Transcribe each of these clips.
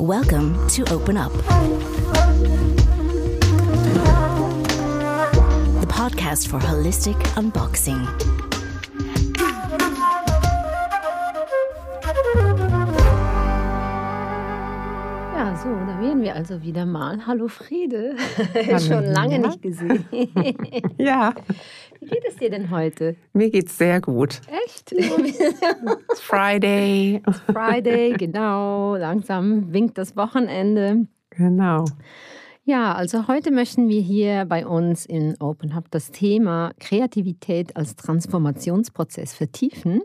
Welcome to Open Up, the podcast for holistic unboxing. Ja, so, da wären wir also wieder mal. Hallo Friede. Schon lange nicht gesehen. Ja, geht es dir denn heute? mir geht's sehr gut. Echt? It's Friday. Friday, genau. Langsam winkt das Wochenende. Genau. Ja, also heute möchten wir hier bei uns in Open Hub das Thema Kreativität als Transformationsprozess vertiefen.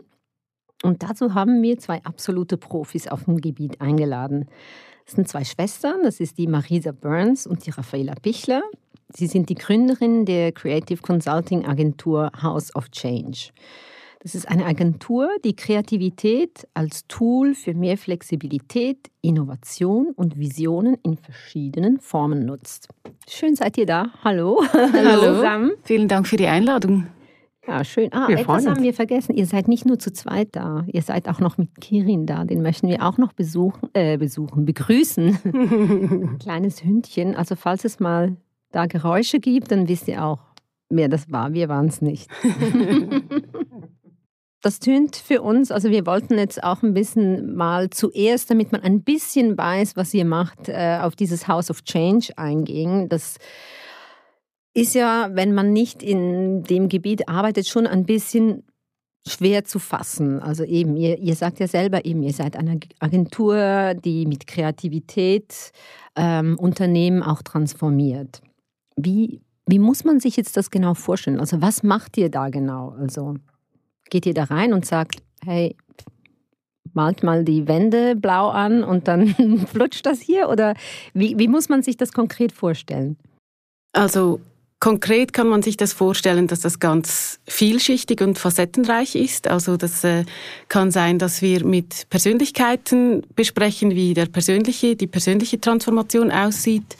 Und dazu haben wir zwei absolute Profis auf dem Gebiet eingeladen. Das sind zwei Schwestern, das ist die Marisa Burns und die Raffaela Pichler. Sie sind die Gründerin der Creative Consulting Agentur House of Change. Das ist eine Agentur, die Kreativität als Tool für mehr Flexibilität, Innovation und Visionen in verschiedenen Formen nutzt. Schön seid ihr da. Hallo. Hallo zusammen. Vielen Dank für die Einladung. Ja, schön. Ah, Wir etwas haben wir vergessen. Ihr seid nicht nur zu zweit da, ihr seid auch noch mit Kirin da. Den möchten wir auch noch besuchen, äh, besuchen, begrüßen. Ein kleines Hündchen. Also falls es mal da Geräusche gibt, dann wisst ihr auch, wer das war. Wir waren es nicht. Das tönt für uns, also wir wollten jetzt auch ein bisschen mal zuerst, damit man ein bisschen weiß, was ihr macht, äh, auf dieses House of Change eingehen. Das ist ja, wenn man nicht in dem Gebiet arbeitet, schon ein bisschen schwer zu fassen. Also eben, ihr, ihr sagt ja selber eben, ihr seid eine Agentur, die mit Kreativität ähm, Unternehmen auch transformiert. Wie, wie muss man sich jetzt das genau vorstellen? Also was macht ihr da genau? Also geht ihr da rein und sagt, hey, malt mal die Wände blau an und dann flutscht das hier? Oder wie, wie muss man sich das konkret vorstellen? Also konkret kann man sich das vorstellen, dass das ganz vielschichtig und facettenreich ist. Also das äh, kann sein, dass wir mit Persönlichkeiten besprechen, wie der persönliche, die persönliche Transformation aussieht.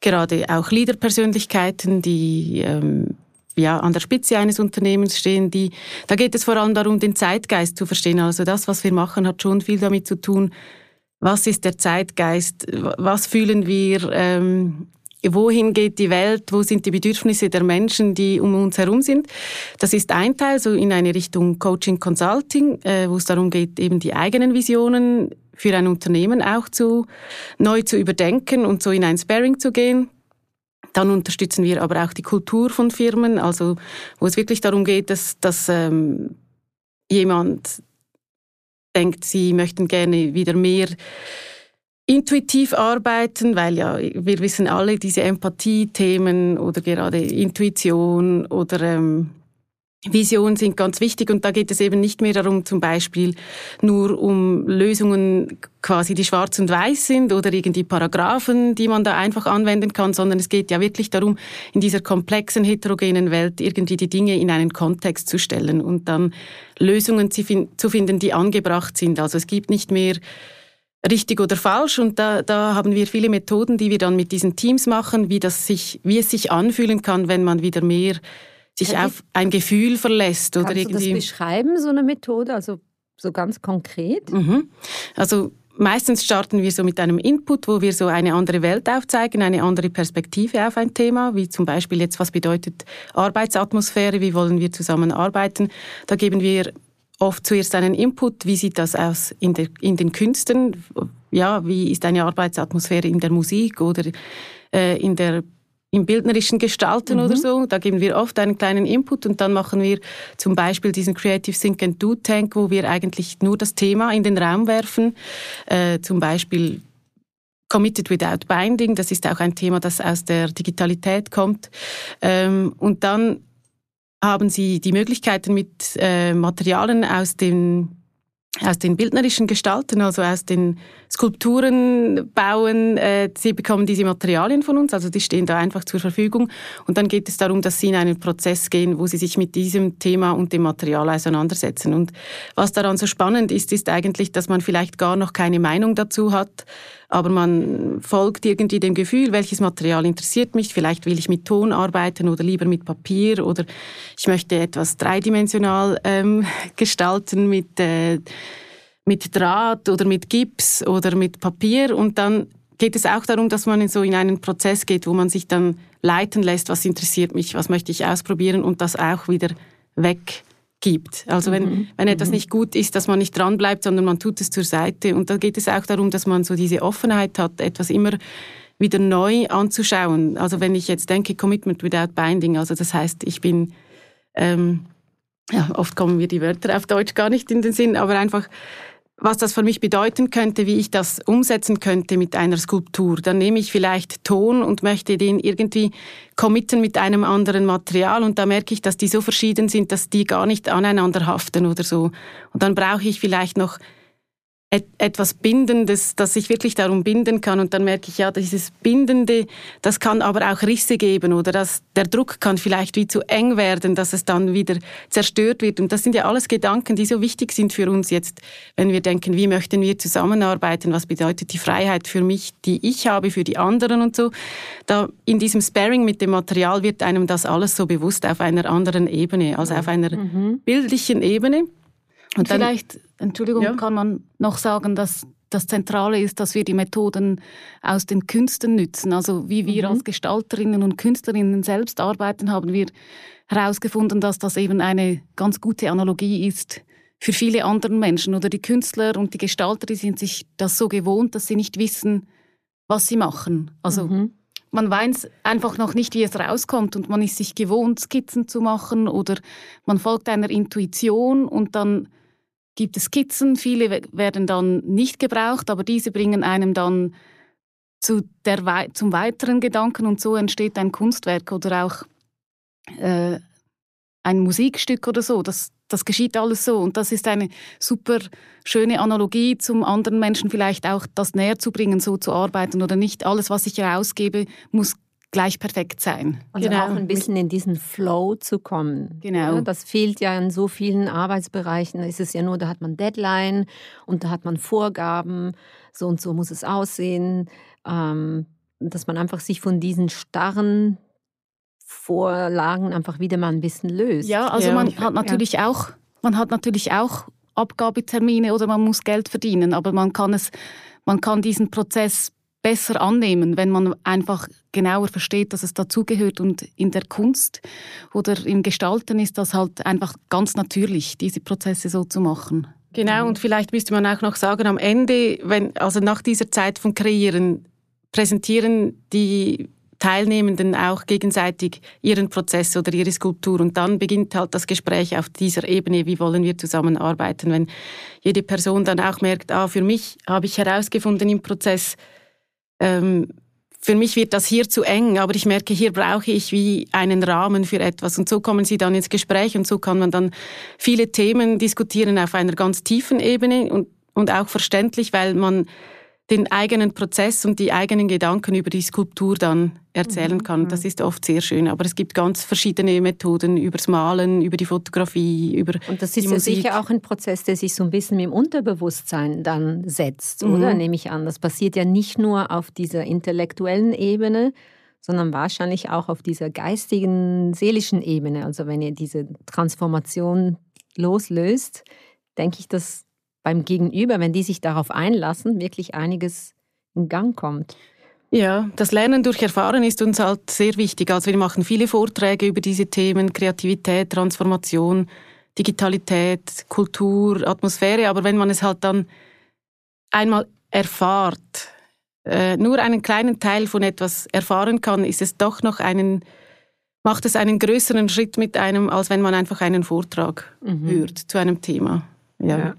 Gerade auch Leaderpersönlichkeiten, die ähm, ja, an der Spitze eines Unternehmens stehen, die, da geht es vor allem darum, den Zeitgeist zu verstehen. Also das, was wir machen, hat schon viel damit zu tun, was ist der Zeitgeist, was fühlen wir, ähm, wohin geht die Welt, wo sind die Bedürfnisse der Menschen, die um uns herum sind. Das ist ein Teil, so in eine Richtung Coaching Consulting, äh, wo es darum geht, eben die eigenen Visionen für ein Unternehmen auch zu, neu zu überdenken und so in ein Sparring zu gehen. Dann unterstützen wir aber auch die Kultur von Firmen, also wo es wirklich darum geht, dass, dass ähm, jemand denkt, sie möchten gerne wieder mehr intuitiv arbeiten, weil ja, wir wissen alle, diese Empathie-Themen oder gerade Intuition oder ähm, Vision sind ganz wichtig und da geht es eben nicht mehr darum, zum Beispiel nur um Lösungen quasi, die schwarz und weiß sind oder irgendwie Paragraphen, die man da einfach anwenden kann, sondern es geht ja wirklich darum, in dieser komplexen, heterogenen Welt irgendwie die Dinge in einen Kontext zu stellen und dann Lösungen zu finden, die angebracht sind. Also es gibt nicht mehr richtig oder falsch und da, da haben wir viele Methoden, die wir dann mit diesen Teams machen, wie, das sich, wie es sich anfühlen kann, wenn man wieder mehr sich auf ein Gefühl verlässt oder Kannst du das irgendwie. beschreiben, so eine Methode, also so ganz konkret? Mhm. Also meistens starten wir so mit einem Input, wo wir so eine andere Welt aufzeigen, eine andere Perspektive auf ein Thema, wie zum Beispiel jetzt, was bedeutet Arbeitsatmosphäre, wie wollen wir zusammenarbeiten. Da geben wir oft zuerst einen Input, wie sieht das aus in, der, in den Künsten, ja, wie ist eine Arbeitsatmosphäre in der Musik oder äh, in der im bildnerischen Gestalten oder so. Da geben wir oft einen kleinen Input und dann machen wir zum Beispiel diesen Creative Think and Do Tank, wo wir eigentlich nur das Thema in den Raum werfen. Äh, zum Beispiel Committed Without Binding, das ist auch ein Thema, das aus der Digitalität kommt. Ähm, und dann haben Sie die Möglichkeiten mit äh, Materialien aus den aus den bildnerischen Gestalten, also aus den Skulpturen bauen. Äh, sie bekommen diese Materialien von uns, also die stehen da einfach zur Verfügung. Und dann geht es darum, dass sie in einen Prozess gehen, wo sie sich mit diesem Thema und dem Material auseinandersetzen. Und was daran so spannend ist, ist eigentlich, dass man vielleicht gar noch keine Meinung dazu hat, aber man folgt irgendwie dem Gefühl, welches Material interessiert mich. Vielleicht will ich mit Ton arbeiten oder lieber mit Papier oder ich möchte etwas dreidimensional ähm, gestalten mit äh, mit Draht oder mit Gips oder mit Papier und dann geht es auch darum, dass man in so in einen Prozess geht, wo man sich dann leiten lässt, was interessiert mich, was möchte ich ausprobieren und das auch wieder weggibt. Also wenn, mhm. wenn etwas mhm. nicht gut ist, dass man nicht dranbleibt, sondern man tut es zur Seite. Und da geht es auch darum, dass man so diese Offenheit hat, etwas immer wieder neu anzuschauen. Also wenn ich jetzt denke, Commitment without Binding, also das heißt, ich bin ähm, ja, oft kommen mir die Wörter auf Deutsch gar nicht in den Sinn, aber einfach, was das für mich bedeuten könnte, wie ich das umsetzen könnte mit einer Skulptur. Dann nehme ich vielleicht Ton und möchte den irgendwie committen mit einem anderen Material und da merke ich, dass die so verschieden sind, dass die gar nicht aneinander haften oder so. Und dann brauche ich vielleicht noch etwas Bindendes, das ich wirklich darum binden kann. Und dann merke ich, ja, dieses Bindende, das kann aber auch Risse geben oder dass der Druck kann vielleicht wie zu eng werden, dass es dann wieder zerstört wird. Und das sind ja alles Gedanken, die so wichtig sind für uns jetzt, wenn wir denken, wie möchten wir zusammenarbeiten, was bedeutet die Freiheit für mich, die ich habe, für die anderen und so. Da in diesem Sparring mit dem Material wird einem das alles so bewusst auf einer anderen Ebene, also auf einer mhm. bildlichen Ebene. Und dann, vielleicht, Entschuldigung, ja. kann man noch sagen, dass das Zentrale ist, dass wir die Methoden aus den Künsten nützen. Also wie wir mhm. als Gestalterinnen und Künstlerinnen selbst arbeiten, haben wir herausgefunden, dass das eben eine ganz gute Analogie ist für viele andere Menschen. Oder die Künstler und die Gestalter, die sind sich das so gewohnt, dass sie nicht wissen, was sie machen. Also mhm. man weiß einfach noch nicht, wie es rauskommt und man ist sich gewohnt, Skizzen zu machen oder man folgt einer Intuition und dann gibt es Skizzen, viele werden dann nicht gebraucht, aber diese bringen einem dann zu der, zum weiteren Gedanken und so entsteht ein Kunstwerk oder auch äh, ein Musikstück oder so. Das, das geschieht alles so und das ist eine super schöne Analogie zum anderen Menschen vielleicht auch das näher zu bringen, so zu arbeiten oder nicht alles, was ich herausgebe, muss gleich perfekt sein. Also genau. auch ein bisschen in diesen Flow zu kommen. Genau. Ja, das fehlt ja in so vielen Arbeitsbereichen. Da ist es ja nur, da hat man Deadline und da hat man Vorgaben, so und so muss es aussehen. Ähm, dass man einfach sich von diesen starren Vorlagen einfach wieder mal ein bisschen löst. Ja, also ja. man hat natürlich ja. auch, man hat natürlich auch Abgabetermine oder man muss Geld verdienen, aber man kann es, man kann diesen Prozess besser annehmen, wenn man einfach genauer versteht, dass es dazugehört. Und in der Kunst oder im Gestalten ist das halt einfach ganz natürlich, diese Prozesse so zu machen. Genau, und vielleicht müsste man auch noch sagen, am Ende, wenn, also nach dieser Zeit von Kreieren, präsentieren die Teilnehmenden auch gegenseitig ihren Prozess oder ihre Skulptur. Und dann beginnt halt das Gespräch auf dieser Ebene, wie wollen wir zusammenarbeiten. Wenn jede Person dann auch merkt, ah, für mich habe ich herausgefunden im Prozess, ähm, für mich wird das hier zu eng, aber ich merke, hier brauche ich wie einen Rahmen für etwas. Und so kommen sie dann ins Gespräch und so kann man dann viele Themen diskutieren auf einer ganz tiefen Ebene und, und auch verständlich, weil man den eigenen Prozess und die eigenen Gedanken über die Skulptur dann erzählen mhm. kann. Das ist oft sehr schön. Aber es gibt ganz verschiedene Methoden übers Malen, über die Fotografie, über Und das ist ja Musik. sicher auch ein Prozess, der sich so ein bisschen im Unterbewusstsein dann setzt, mhm. oder? Nehme ich an. Das passiert ja nicht nur auf dieser intellektuellen Ebene, sondern wahrscheinlich auch auf dieser geistigen, seelischen Ebene. Also wenn ihr diese Transformation loslöst, denke ich, dass beim Gegenüber, wenn die sich darauf einlassen, wirklich einiges in Gang kommt. Ja, das Lernen durch Erfahren ist uns halt sehr wichtig. Also wir machen viele Vorträge über diese Themen, Kreativität, Transformation, Digitalität, Kultur, Atmosphäre. Aber wenn man es halt dann einmal erfahrt, äh, nur einen kleinen Teil von etwas erfahren kann, ist es doch noch einen, macht es einen größeren Schritt mit einem, als wenn man einfach einen Vortrag mhm. hört zu einem Thema. ja. ja.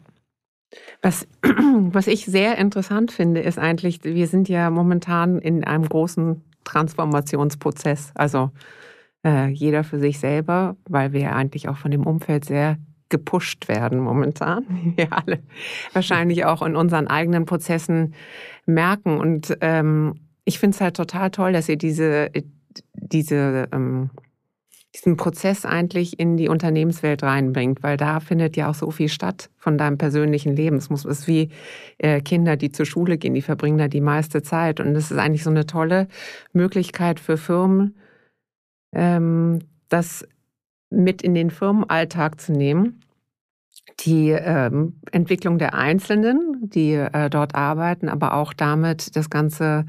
Was, was ich sehr interessant finde, ist eigentlich, wir sind ja momentan in einem großen Transformationsprozess. Also äh, jeder für sich selber, weil wir eigentlich auch von dem Umfeld sehr gepusht werden momentan, wir alle wahrscheinlich auch in unseren eigenen Prozessen merken. Und ähm, ich finde es halt total toll, dass ihr diese, diese ähm, diesen Prozess eigentlich in die Unternehmenswelt reinbringt, weil da findet ja auch so viel statt von deinem persönlichen Leben. Es muss ist wie äh, Kinder, die zur Schule gehen, die verbringen da die meiste Zeit und das ist eigentlich so eine tolle Möglichkeit für Firmen, ähm, das mit in den Firmenalltag zu nehmen die ähm, Entwicklung der Einzelnen, die äh, dort arbeiten, aber auch damit das ganze,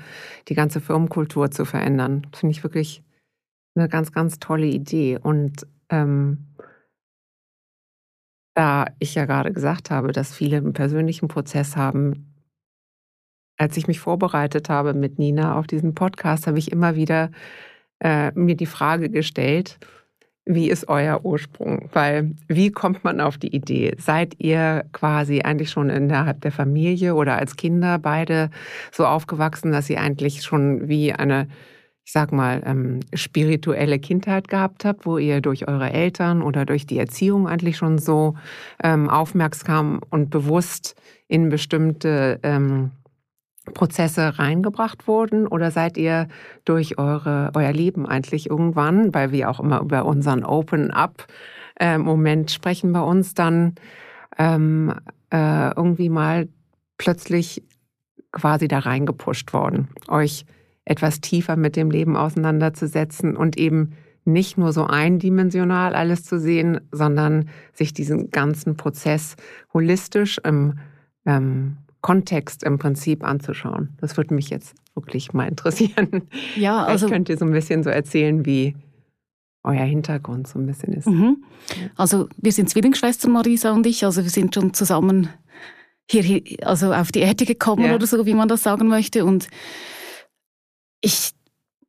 die ganze Firmenkultur zu verändern. Das finde ich wirklich eine ganz, ganz tolle Idee. Und ähm, da ich ja gerade gesagt habe, dass viele einen persönlichen Prozess haben, als ich mich vorbereitet habe mit Nina auf diesen Podcast, habe ich immer wieder äh, mir die Frage gestellt, wie ist euer Ursprung? Weil wie kommt man auf die Idee? Seid ihr quasi eigentlich schon innerhalb der Familie oder als Kinder beide so aufgewachsen, dass ihr eigentlich schon wie eine ich sag mal, ähm, spirituelle Kindheit gehabt habt, wo ihr durch eure Eltern oder durch die Erziehung eigentlich schon so ähm, aufmerksam und bewusst in bestimmte ähm, Prozesse reingebracht wurden? Oder seid ihr durch eure, euer Leben eigentlich irgendwann, weil wir auch immer über unseren Open-up-Moment sprechen bei uns, dann ähm, äh, irgendwie mal plötzlich quasi da reingepusht worden, euch etwas tiefer mit dem Leben auseinanderzusetzen und eben nicht nur so eindimensional alles zu sehen, sondern sich diesen ganzen Prozess holistisch im ähm, Kontext im Prinzip anzuschauen. Das würde mich jetzt wirklich mal interessieren. Ja, also Vielleicht könnt ihr so ein bisschen so erzählen, wie euer Hintergrund so ein bisschen ist. Mhm. Also wir sind Zwillingsschwestern, Marisa und ich. Also wir sind schon zusammen hier, also auf die Erde gekommen ja. oder so, wie man das sagen möchte. Und ich,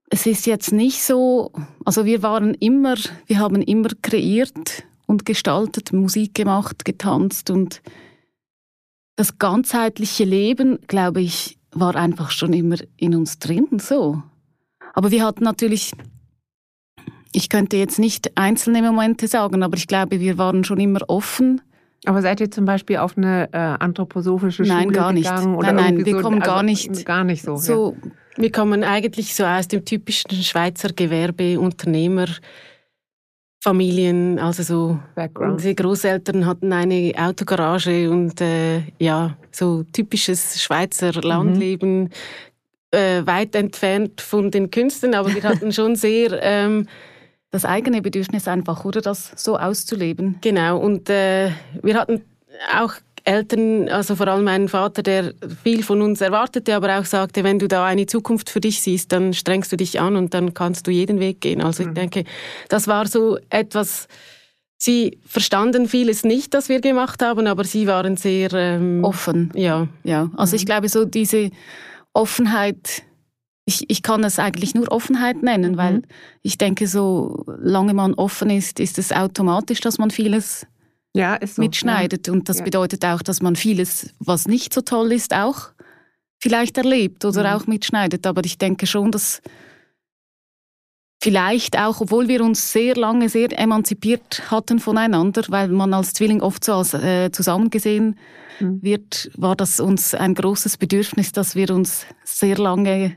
es ist jetzt nicht so, also wir waren immer, wir haben immer kreiert und gestaltet, Musik gemacht, getanzt und das ganzheitliche Leben, glaube ich, war einfach schon immer in uns drin, so. Aber wir hatten natürlich, ich könnte jetzt nicht einzelne Momente sagen, aber ich glaube, wir waren schon immer offen. Aber seid ihr zum Beispiel auf eine äh, anthroposophische Schule nein, gar nicht. gegangen? Oder nein, nein, wir so, kommen also gar nicht. Gar nicht so. so ja. Wir kommen eigentlich so aus dem typischen Schweizer Gewerbeunternehmer. Familien, also so Background. unsere Großeltern hatten eine Autogarage und äh, ja, so typisches Schweizer mhm. Landleben, mhm. äh, weit entfernt von den Künsten, aber wir hatten schon sehr ähm, das eigene Bedürfnis einfach, oder das so auszuleben. Genau und äh, wir hatten auch Eltern, also vor allem mein Vater, der viel von uns erwartete, aber auch sagte, wenn du da eine Zukunft für dich siehst, dann strengst du dich an und dann kannst du jeden Weg gehen. Also mhm. ich denke, das war so etwas, sie verstanden vieles nicht, das wir gemacht haben, aber sie waren sehr ähm, offen. Ja. ja. Also ich mhm. glaube, so diese Offenheit, ich, ich kann es eigentlich nur Offenheit nennen, weil mhm. ich denke, so lange man offen ist, ist es automatisch, dass man vieles ja, so, mitschneidet. Ja. Und das ja. bedeutet auch, dass man vieles, was nicht so toll ist, auch vielleicht erlebt oder mhm. auch mitschneidet. Aber ich denke schon, dass vielleicht auch, obwohl wir uns sehr lange sehr emanzipiert hatten voneinander, weil man als Zwilling oft so als äh, zusammengesehen mhm. wird, war das uns ein großes Bedürfnis, dass wir uns sehr lange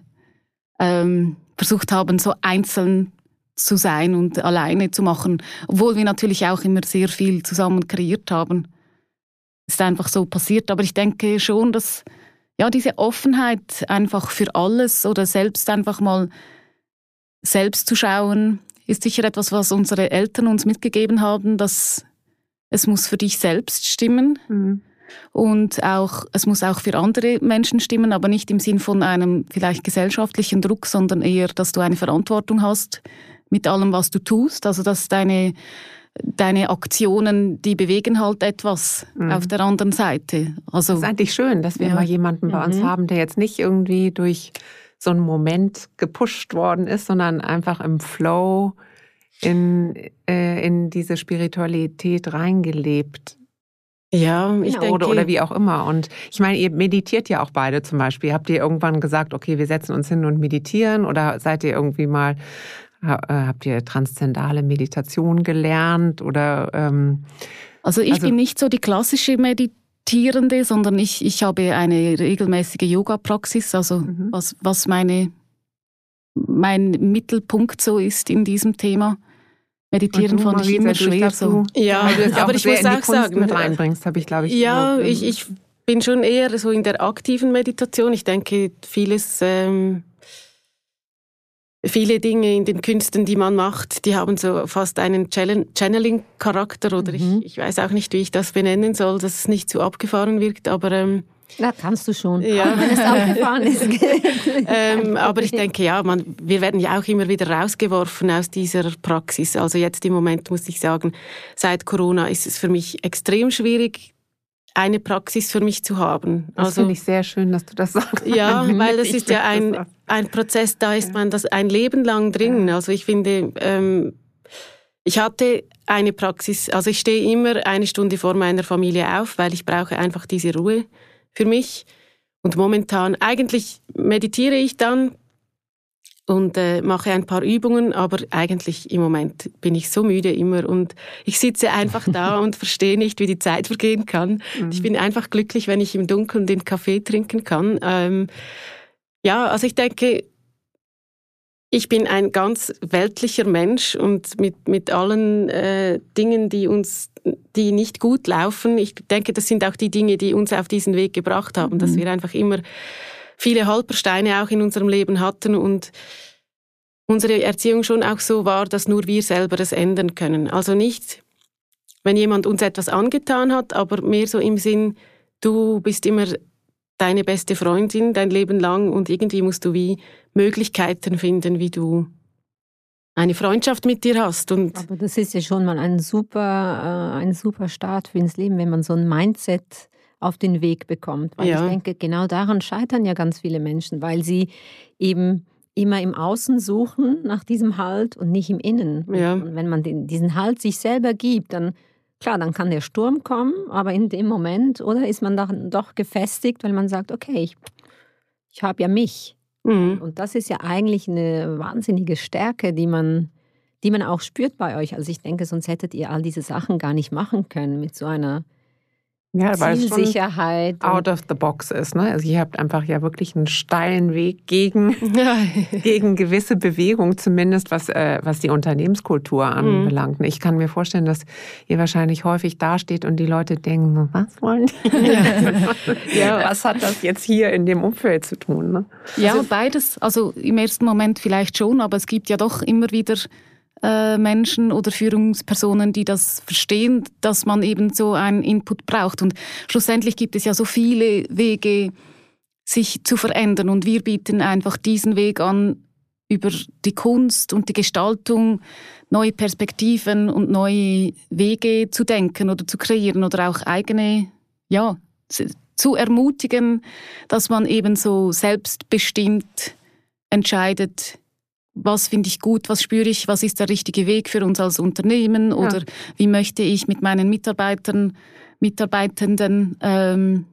ähm, versucht haben, so einzeln zu sein und alleine zu machen, obwohl wir natürlich auch immer sehr viel zusammen kreiert haben. Ist einfach so passiert, aber ich denke schon, dass ja diese Offenheit einfach für alles oder selbst einfach mal selbst zu schauen, ist sicher etwas, was unsere Eltern uns mitgegeben haben, dass es muss für dich selbst stimmen. Mhm. Und auch, es muss auch für andere Menschen stimmen, aber nicht im Sinn von einem vielleicht gesellschaftlichen Druck, sondern eher, dass du eine Verantwortung hast mit allem, was du tust. Also dass deine, deine Aktionen, die bewegen halt etwas mhm. auf der anderen Seite. Also, das ist eigentlich schön, dass wir ja. mal jemanden bei uns mhm. haben, der jetzt nicht irgendwie durch so einen Moment gepusht worden ist, sondern einfach im Flow in, äh, in diese Spiritualität reingelebt ja, ich ja, denke. Oder, oder wie auch immer. Und ich meine, ihr meditiert ja auch beide zum Beispiel. Habt ihr irgendwann gesagt, okay, wir setzen uns hin und meditieren? Oder seid ihr irgendwie mal habt ihr transzendale Meditation gelernt oder? Ähm, also ich also bin nicht so die klassische Meditierende, sondern ich, ich habe eine regelmäßige Yoga-Praxis, also mhm. was, was meine, mein Mittelpunkt so ist in diesem Thema. Meditieren fand ich immer schwer. So. Ja, ja aber ich muss auch sagen, mit reinbringst, habe ich glaube ich. Ja, ich, ich bin schon eher so in der aktiven Meditation. Ich denke, vieles ähm, viele Dinge in den Künsten, die man macht, die haben so fast einen Channeling-Charakter oder mhm. ich, ich weiß auch nicht, wie ich das benennen soll, dass es nicht zu abgefahren wirkt, aber ähm, na, kannst du schon, ja. wenn es abgefahren ist. ähm, aber ich denke, ja, man, wir werden ja auch immer wieder rausgeworfen aus dieser Praxis. Also jetzt im Moment muss ich sagen, seit Corona ist es für mich extrem schwierig, eine Praxis für mich zu haben. Das also, finde ich sehr schön, dass du das sagst. Ja, weil das ist ja ein, ein Prozess, da ist man das ein Leben lang drin. Also ich finde, ähm, ich hatte eine Praxis, also ich stehe immer eine Stunde vor meiner Familie auf, weil ich brauche einfach diese Ruhe für mich. Und momentan, eigentlich meditiere ich dann und äh, mache ein paar Übungen, aber eigentlich im Moment bin ich so müde immer und ich sitze einfach da und verstehe nicht, wie die Zeit vergehen kann. Mhm. Ich bin einfach glücklich, wenn ich im Dunkeln den Kaffee trinken kann. Ähm, ja, also ich denke, ich bin ein ganz weltlicher Mensch und mit, mit allen äh, Dingen, die uns, die nicht gut laufen, ich denke, das sind auch die Dinge, die uns auf diesen Weg gebracht haben, mhm. dass wir einfach immer viele Halpersteine auch in unserem Leben hatten und unsere Erziehung schon auch so war, dass nur wir selber es ändern können. Also nicht, wenn jemand uns etwas angetan hat, aber mehr so im Sinn, du bist immer deine beste Freundin dein Leben lang und irgendwie musst du wie Möglichkeiten finden, wie du eine Freundschaft mit dir hast. Und Aber das ist ja schon mal ein super, äh, ein super Start für ins Leben, wenn man so ein Mindset auf den Weg bekommt. Weil ja. ich denke, genau daran scheitern ja ganz viele Menschen, weil sie eben immer im Außen suchen nach diesem Halt und nicht im Innen. Ja. Und wenn man den, diesen Halt sich selber gibt, dann Klar, dann kann der Sturm kommen, aber in dem Moment, oder ist man dann doch gefestigt, weil man sagt, okay, ich, ich habe ja mich. Mhm. Und das ist ja eigentlich eine wahnsinnige Stärke, die man, die man auch spürt bei euch. Also ich denke, sonst hättet ihr all diese Sachen gar nicht machen können mit so einer ja, weil Zielsicherheit. Es out of the box ist. Ne? Also ihr habt einfach ja wirklich einen steilen Weg gegen, gegen gewisse Bewegung, zumindest was, äh, was die Unternehmenskultur anbelangt. Mhm. Ich kann mir vorstellen, dass ihr wahrscheinlich häufig dasteht und die Leute denken, was wollen die? ja. ja. Was hat das jetzt hier in dem Umfeld zu tun? Ne? Ja, also, beides. Also im ersten Moment vielleicht schon, aber es gibt ja doch immer wieder äh, Menschen oder Führungspersonen, die das verstehen, dass man eben so einen Input braucht. Und schlussendlich gibt es ja so viele Wege, sich zu verändern. Und wir bieten einfach diesen Weg an, über die Kunst und die Gestaltung neue Perspektiven und neue Wege zu denken oder zu kreieren oder auch eigene, ja, zu ermutigen, dass man eben so selbstbestimmt entscheidet, was finde ich gut, was spüre ich, was ist der richtige Weg für uns als Unternehmen oder ja. wie möchte ich mit meinen Mitarbeitern, Mitarbeitenden ähm,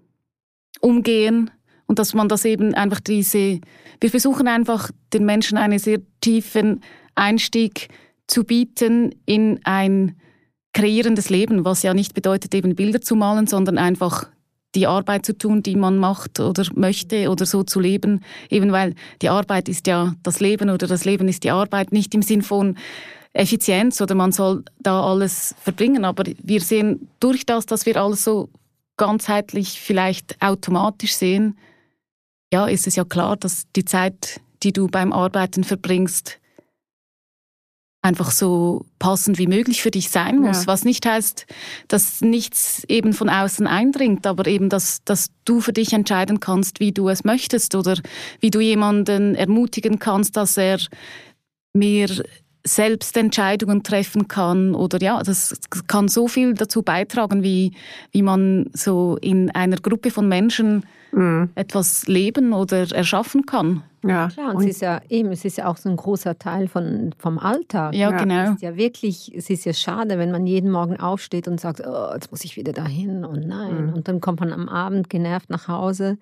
umgehen und dass man das eben einfach diese, wir versuchen einfach den Menschen einen sehr tiefen Einstieg zu bieten in ein kreierendes Leben, was ja nicht bedeutet, eben Bilder zu malen, sondern einfach die Arbeit zu tun, die man macht oder möchte oder so zu leben. Eben weil die Arbeit ist ja das Leben oder das Leben ist die Arbeit, nicht im Sinn von Effizienz oder man soll da alles verbringen. Aber wir sehen durch das, dass wir alles so ganzheitlich vielleicht automatisch sehen, ja, ist es ja klar, dass die Zeit, die du beim Arbeiten verbringst, einfach so passend wie möglich für dich sein muss. Ja. Was nicht heißt, dass nichts eben von außen eindringt, aber eben, dass, dass du für dich entscheiden kannst, wie du es möchtest oder wie du jemanden ermutigen kannst, dass er mehr selbst Entscheidungen treffen kann oder ja, das kann so viel dazu beitragen, wie, wie man so in einer Gruppe von Menschen mhm. etwas leben oder erschaffen kann. Ja, klar. Und, und, es ist ja eben, es ist ja auch so ein großer Teil von, vom Alltag. Ja, genau. Es ist ja wirklich, es ist ja schade, wenn man jeden Morgen aufsteht und sagt, oh, jetzt muss ich wieder dahin und nein. Mhm. Und dann kommt man am Abend genervt nach Hause.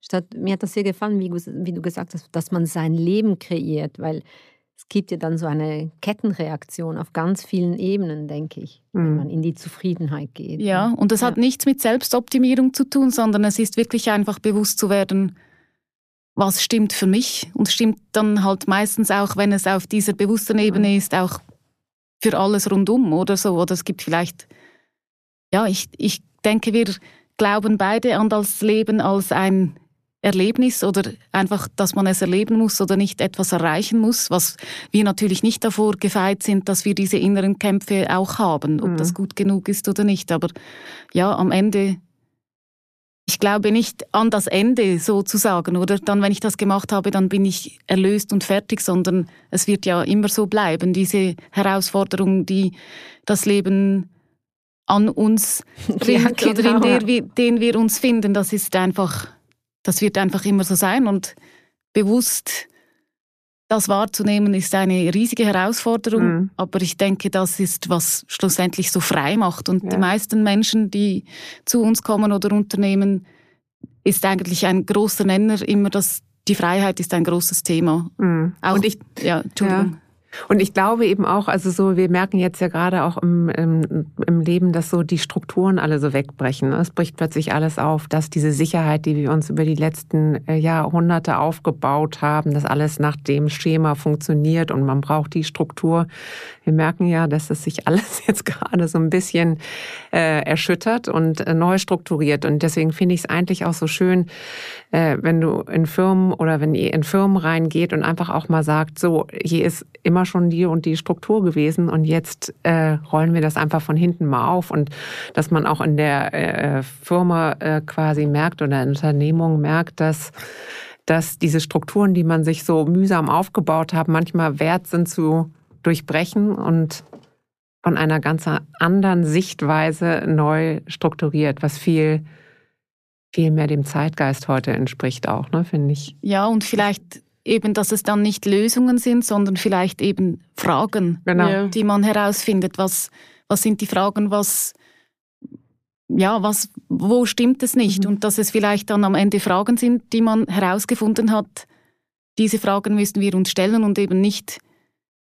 Statt, mir hat das sehr gefallen, wie, wie du gesagt hast, dass man sein Leben kreiert, weil es gibt ja dann so eine Kettenreaktion auf ganz vielen Ebenen, denke ich, mhm. wenn man in die Zufriedenheit geht. Ja, und das ja. hat nichts mit Selbstoptimierung zu tun, sondern es ist wirklich einfach bewusst zu werden, was stimmt für mich und stimmt dann halt meistens auch, wenn es auf dieser bewussten Ebene mhm. ist, auch für alles rundum oder so. Oder es gibt vielleicht, ja, ich, ich denke, wir glauben beide an das Leben als ein Erlebnis oder einfach, dass man es erleben muss oder nicht etwas erreichen muss, was wir natürlich nicht davor gefeit sind, dass wir diese inneren Kämpfe auch haben, ob mhm. das gut genug ist oder nicht. Aber ja, am Ende, ich glaube nicht an das Ende sozusagen, oder dann, wenn ich das gemacht habe, dann bin ich erlöst und fertig, sondern es wird ja immer so bleiben, diese Herausforderung, die das Leben an uns bringt ja, genau. oder in genau. der den wir uns finden, das ist einfach das wird einfach immer so sein und bewusst das wahrzunehmen ist eine riesige Herausforderung, mhm. aber ich denke, das ist, was schlussendlich so frei macht. Und ja. die meisten Menschen, die zu uns kommen oder Unternehmen, ist eigentlich ein großer Nenner immer, dass die Freiheit ist ein großes Thema. Mhm. Auch, und ich, ja, Entschuldigung. Ja. Und ich glaube eben auch, also so, wir merken jetzt ja gerade auch im, im, im Leben, dass so die Strukturen alle so wegbrechen. Es bricht plötzlich alles auf, dass diese Sicherheit, die wir uns über die letzten äh, Jahrhunderte aufgebaut haben, dass alles nach dem Schema funktioniert und man braucht die Struktur. Wir merken ja, dass es sich alles jetzt gerade so ein bisschen äh, erschüttert und äh, neu strukturiert. Und deswegen finde ich es eigentlich auch so schön, äh, wenn du in Firmen oder wenn ihr in Firmen reingeht und einfach auch mal sagt, so, hier ist immer schon die und die Struktur gewesen und jetzt äh, rollen wir das einfach von hinten mal auf und dass man auch in der äh, Firma äh, quasi merkt oder in Unternehmung merkt, dass dass diese Strukturen, die man sich so mühsam aufgebaut hat, manchmal wert sind zu durchbrechen und von einer ganz anderen Sichtweise neu strukturiert, was viel viel mehr dem Zeitgeist heute entspricht auch, ne, finde ich. Ja, und vielleicht eben, dass es dann nicht Lösungen sind, sondern vielleicht eben Fragen, genau. die man herausfindet. Was, was sind die Fragen, was, ja, was, wo stimmt es nicht? Mhm. Und dass es vielleicht dann am Ende Fragen sind, die man herausgefunden hat. Diese Fragen müssen wir uns stellen und eben nicht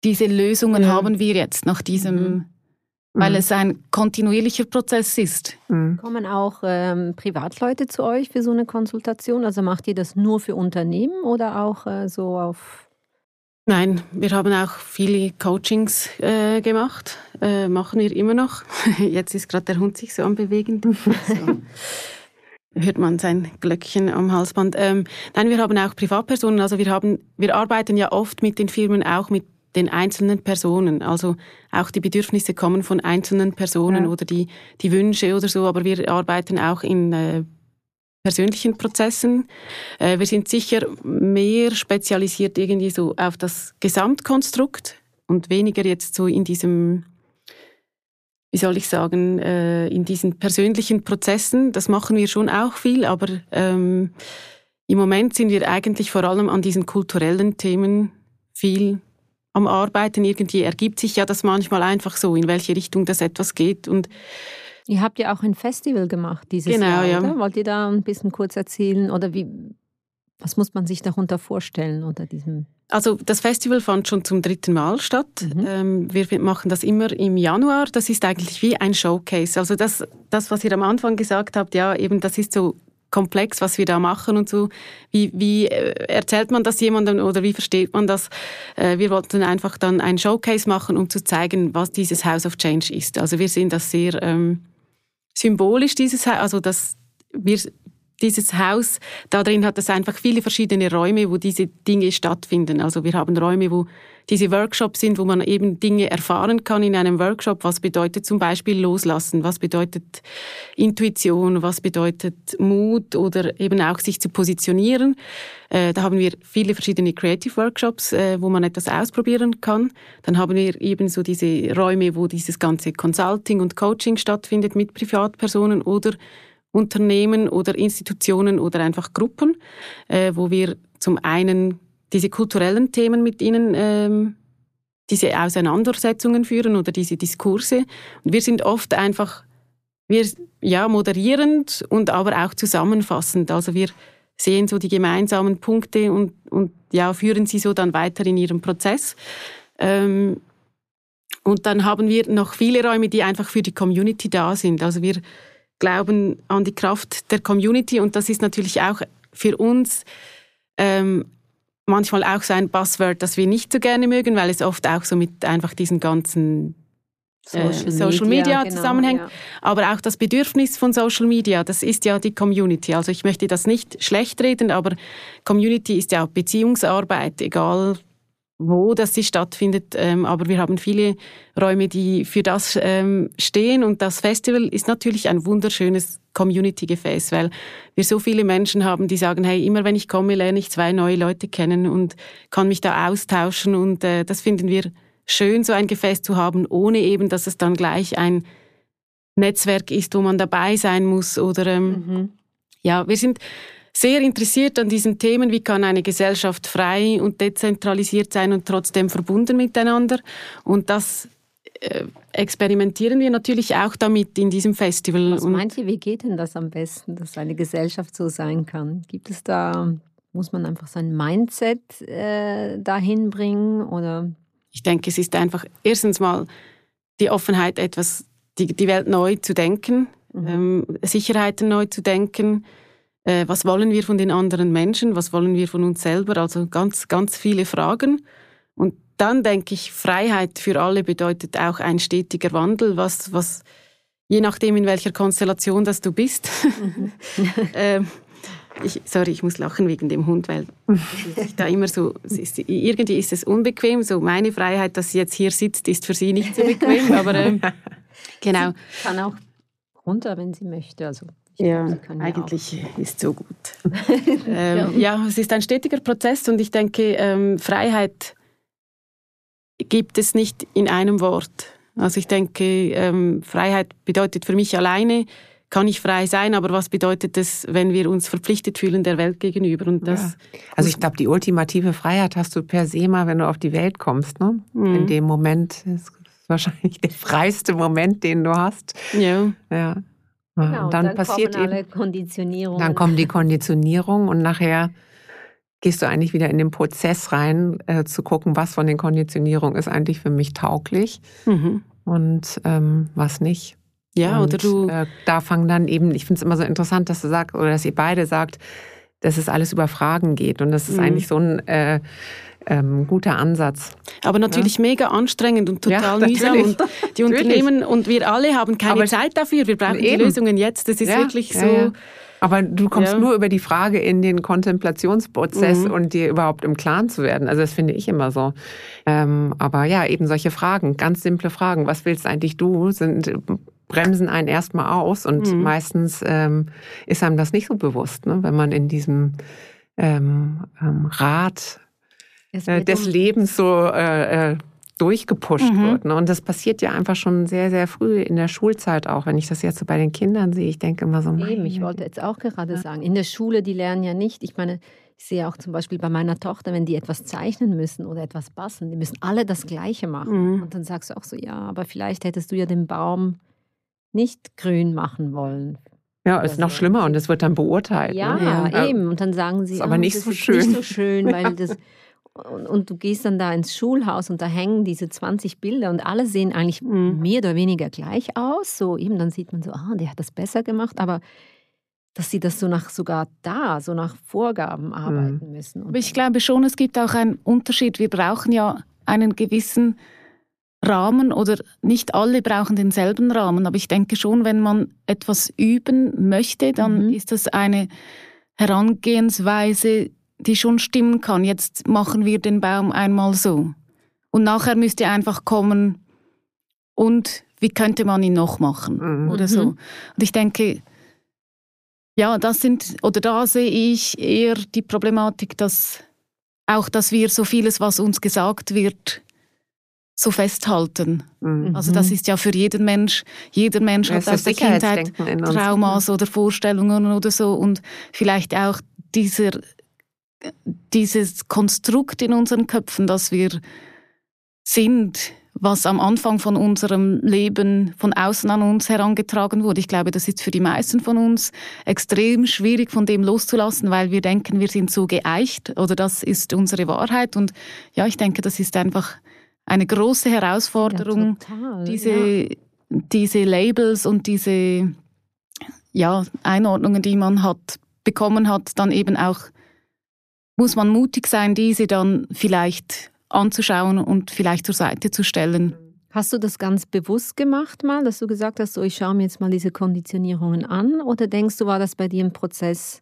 diese Lösungen ja. haben wir jetzt nach diesem mhm weil mhm. es ein kontinuierlicher Prozess ist. Mhm. Kommen auch ähm, Privatleute zu euch für so eine Konsultation? Also macht ihr das nur für Unternehmen oder auch äh, so auf... Nein, wir haben auch viele Coachings äh, gemacht, äh, machen wir immer noch. Jetzt ist gerade der Hund sich so am Bewegen. so. hört man sein Glöckchen am Halsband. Ähm, nein, wir haben auch Privatpersonen. Also wir haben, wir arbeiten ja oft mit den Firmen auch mit den einzelnen Personen. Also auch die Bedürfnisse kommen von einzelnen Personen ja. oder die, die Wünsche oder so, aber wir arbeiten auch in äh, persönlichen Prozessen. Äh, wir sind sicher mehr spezialisiert irgendwie so auf das Gesamtkonstrukt und weniger jetzt so in diesem, wie soll ich sagen, äh, in diesen persönlichen Prozessen. Das machen wir schon auch viel, aber ähm, im Moment sind wir eigentlich vor allem an diesen kulturellen Themen viel am Arbeiten. Irgendwie ergibt sich ja das manchmal einfach so, in welche Richtung das etwas geht. Und Ihr habt ja auch ein Festival gemacht dieses genau, Jahr, ja. oder? Wollt ihr da ein bisschen kurz erzählen oder wie, was muss man sich darunter vorstellen unter diesem? Also das Festival fand schon zum dritten Mal statt. Mhm. Ähm, wir machen das immer im Januar. Das ist eigentlich wie ein Showcase. Also das, das, was ihr am Anfang gesagt habt, ja, eben das ist so komplex, was wir da machen und so. Wie, wie äh, erzählt man das jemandem oder wie versteht man das? Äh, wir wollten einfach dann ein Showcase machen, um zu zeigen, was dieses House of Change ist. Also wir sehen das sehr ähm, symbolisch, dieses Haus, also das, wir, dieses Haus, da drin hat es einfach viele verschiedene Räume, wo diese Dinge stattfinden. Also wir haben Räume, wo diese Workshops sind, wo man eben Dinge erfahren kann in einem Workshop. Was bedeutet zum Beispiel loslassen? Was bedeutet Intuition? Was bedeutet Mut oder eben auch sich zu positionieren? Äh, da haben wir viele verschiedene Creative Workshops, äh, wo man etwas ausprobieren kann. Dann haben wir eben so diese Räume, wo dieses ganze Consulting und Coaching stattfindet mit Privatpersonen oder Unternehmen oder Institutionen oder einfach Gruppen, äh, wo wir zum einen diese kulturellen Themen mit ihnen, ähm, diese Auseinandersetzungen führen oder diese Diskurse. Und wir sind oft einfach, wir, ja, moderierend und aber auch zusammenfassend. Also wir sehen so die gemeinsamen Punkte und, und ja, führen sie so dann weiter in ihrem Prozess. Ähm, und dann haben wir noch viele Räume, die einfach für die Community da sind. Also wir glauben an die Kraft der Community und das ist natürlich auch für uns ähm, manchmal auch so ein Buzzword, das wir nicht so gerne mögen, weil es oft auch so mit einfach diesen ganzen Social, äh, Social Media, Media genau, zusammenhängt, ja. aber auch das Bedürfnis von Social Media, das ist ja die Community. Also ich möchte das nicht schlecht reden, aber Community ist ja auch Beziehungsarbeit, egal wo das sie stattfindet. Ähm, aber wir haben viele Räume, die für das ähm, stehen und das Festival ist natürlich ein wunderschönes Community-Gefäß, weil wir so viele Menschen haben, die sagen, hey, immer wenn ich komme, lerne ich zwei neue Leute kennen und kann mich da austauschen und äh, das finden wir schön, so ein Gefäß zu haben, ohne eben, dass es dann gleich ein Netzwerk ist, wo man dabei sein muss. Oder ähm, mhm. ja, wir sind sehr interessiert an diesen Themen, wie kann eine Gesellschaft frei und dezentralisiert sein und trotzdem verbunden miteinander. Und das äh, experimentieren wir natürlich auch damit in diesem Festival. Was meint ihr, wie geht denn das am besten, dass eine Gesellschaft so sein kann? Gibt es da, muss man einfach sein Mindset äh, dahin bringen oder ich denke, es ist einfach erstens mal die Offenheit, etwas, die, die Welt neu zu denken, mhm. ähm, Sicherheiten neu zu denken. Äh, was wollen wir von den anderen Menschen? Was wollen wir von uns selber? Also ganz, ganz viele Fragen. Und dann denke ich, Freiheit für alle bedeutet auch ein stetiger Wandel, was, was je nachdem, in welcher Konstellation das du bist, mhm. äh, ich, sorry, ich muss lachen wegen dem Hund, weil ich da immer so, ist, irgendwie ist es unbequem. So meine Freiheit, dass sie jetzt hier sitzt, ist für sie nicht so bequem. aber ähm, genau. Sie kann auch runter, wenn sie möchte. Also ja, eigentlich ja ist so gut. ähm, ja. ja. es ist ein stetiger Prozess und ich denke, ähm, Freiheit gibt es nicht in einem Wort. Also ich denke, ähm, Freiheit bedeutet für mich alleine kann ich frei sein, aber was bedeutet es, wenn wir uns verpflichtet fühlen der Welt gegenüber? Und das ja. Also ich glaube, die ultimative Freiheit hast du per se mal, wenn du auf die Welt kommst. Ne? Mhm. In dem Moment ist wahrscheinlich der freiste Moment, den du hast. Ja. ja. Genau, und dann, dann passiert kommen alle Konditionierungen. Dann kommen die Konditionierungen und nachher gehst du eigentlich wieder in den Prozess rein, äh, zu gucken, was von den Konditionierungen ist eigentlich für mich tauglich mhm. und ähm, was nicht. Ja, und, oder du. Äh, da fangen dann eben, ich finde es immer so interessant, dass du sagst, oder dass ihr beide sagt, dass es alles über Fragen geht. Und das ist mhm. eigentlich so ein äh, ähm, guter Ansatz. Aber natürlich ja. mega anstrengend und total ja, mühsam. Und die Unternehmen und wir alle haben keine Aber Zeit dafür. Wir brauchen eben. die Lösungen jetzt. Das ist ja, wirklich so. Aber du kommst nur über die Frage in den Kontemplationsprozess mhm. und dir überhaupt im Klaren zu werden. Also das finde ich immer so. Ähm, aber ja, eben solche Fragen, ganz simple Fragen. Was willst eigentlich du? Sind bremsen einen erstmal aus und mhm. meistens ähm, ist einem das nicht so bewusst, ne? wenn man in diesem ähm, ähm, Rad äh, des Lebens so äh, äh, durchgepusht mhm. wird. Ne? Und das passiert ja einfach schon sehr, sehr früh in der Schulzeit auch. Wenn ich das jetzt so bei den Kindern sehe, ich denke immer so. Eben, ich wollte jetzt auch gerade ja. sagen, in der Schule, die lernen ja nicht. Ich meine, ich sehe auch zum Beispiel bei meiner Tochter, wenn die etwas zeichnen müssen oder etwas basteln, die müssen alle das Gleiche machen. Mhm. Und dann sagst du auch so, ja, aber vielleicht hättest du ja den Baum nicht grün machen wollen. Ja, ist noch schlimmer und es wird dann beurteilt. Ja, ne? ja, eben. Und dann sagen sie, ist aber oh, nicht, das so ist schön. nicht so schön, weil das. Und, und, du gehst dann da ins Schulhaus und da hängen diese 20 Bilder und alle sehen eigentlich mhm. mehr oder weniger gleich aus. So eben, dann sieht man so, ah, der hat das besser gemacht, aber dass sie das so nach sogar da, so nach Vorgaben mhm. arbeiten mhm. müssen. Aber ich glaube schon, es gibt auch einen Unterschied. Wir brauchen ja einen gewissen Rahmen oder nicht alle brauchen denselben Rahmen, aber ich denke schon, wenn man etwas üben möchte, dann mhm. ist das eine Herangehensweise, die schon stimmen kann. Jetzt machen wir den Baum einmal so. Und nachher müsste einfach kommen, und wie könnte man ihn noch machen mhm. oder so. Und ich denke, ja, das sind, oder da sehe ich eher die Problematik, dass auch, dass wir so vieles, was uns gesagt wird, so festhalten. Mhm. Also das ist ja für jeden Mensch, jeder Mensch ja, hat aus der Kindheit Traumas oder Vorstellungen oder so und vielleicht auch dieser, dieses Konstrukt in unseren Köpfen, dass wir sind, was am Anfang von unserem Leben von außen an uns herangetragen wurde. Ich glaube, das ist für die meisten von uns extrem schwierig, von dem loszulassen, weil wir denken, wir sind so geeicht oder das ist unsere Wahrheit. Und ja, ich denke, das ist einfach eine große Herausforderung, ja, total, diese, ja. diese Labels und diese ja, Einordnungen, die man hat, bekommen hat, dann eben auch, muss man mutig sein, diese dann vielleicht anzuschauen und vielleicht zur Seite zu stellen. Hast du das ganz bewusst gemacht mal, dass du gesagt hast, so ich schaue mir jetzt mal diese Konditionierungen an? Oder denkst du, war das bei dir ein Prozess,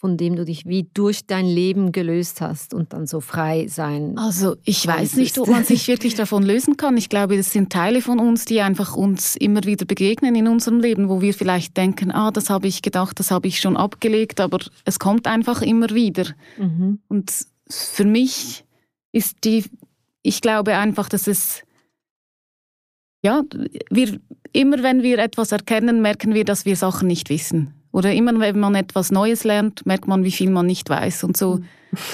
von dem du dich wie durch dein Leben gelöst hast und dann so frei sein? Also ich weiß nicht, ob man sich wirklich davon lösen kann. Ich glaube, das sind Teile von uns, die einfach uns immer wieder begegnen in unserem Leben, wo wir vielleicht denken, ah, das habe ich gedacht, das habe ich schon abgelegt, aber es kommt einfach immer wieder. Mhm. Und für mich ist die, ich glaube einfach, dass es ja, wir, immer wenn wir etwas erkennen, merken wir, dass wir Sachen nicht wissen. Oder immer wenn man etwas Neues lernt, merkt man, wie viel man nicht weiß. Und so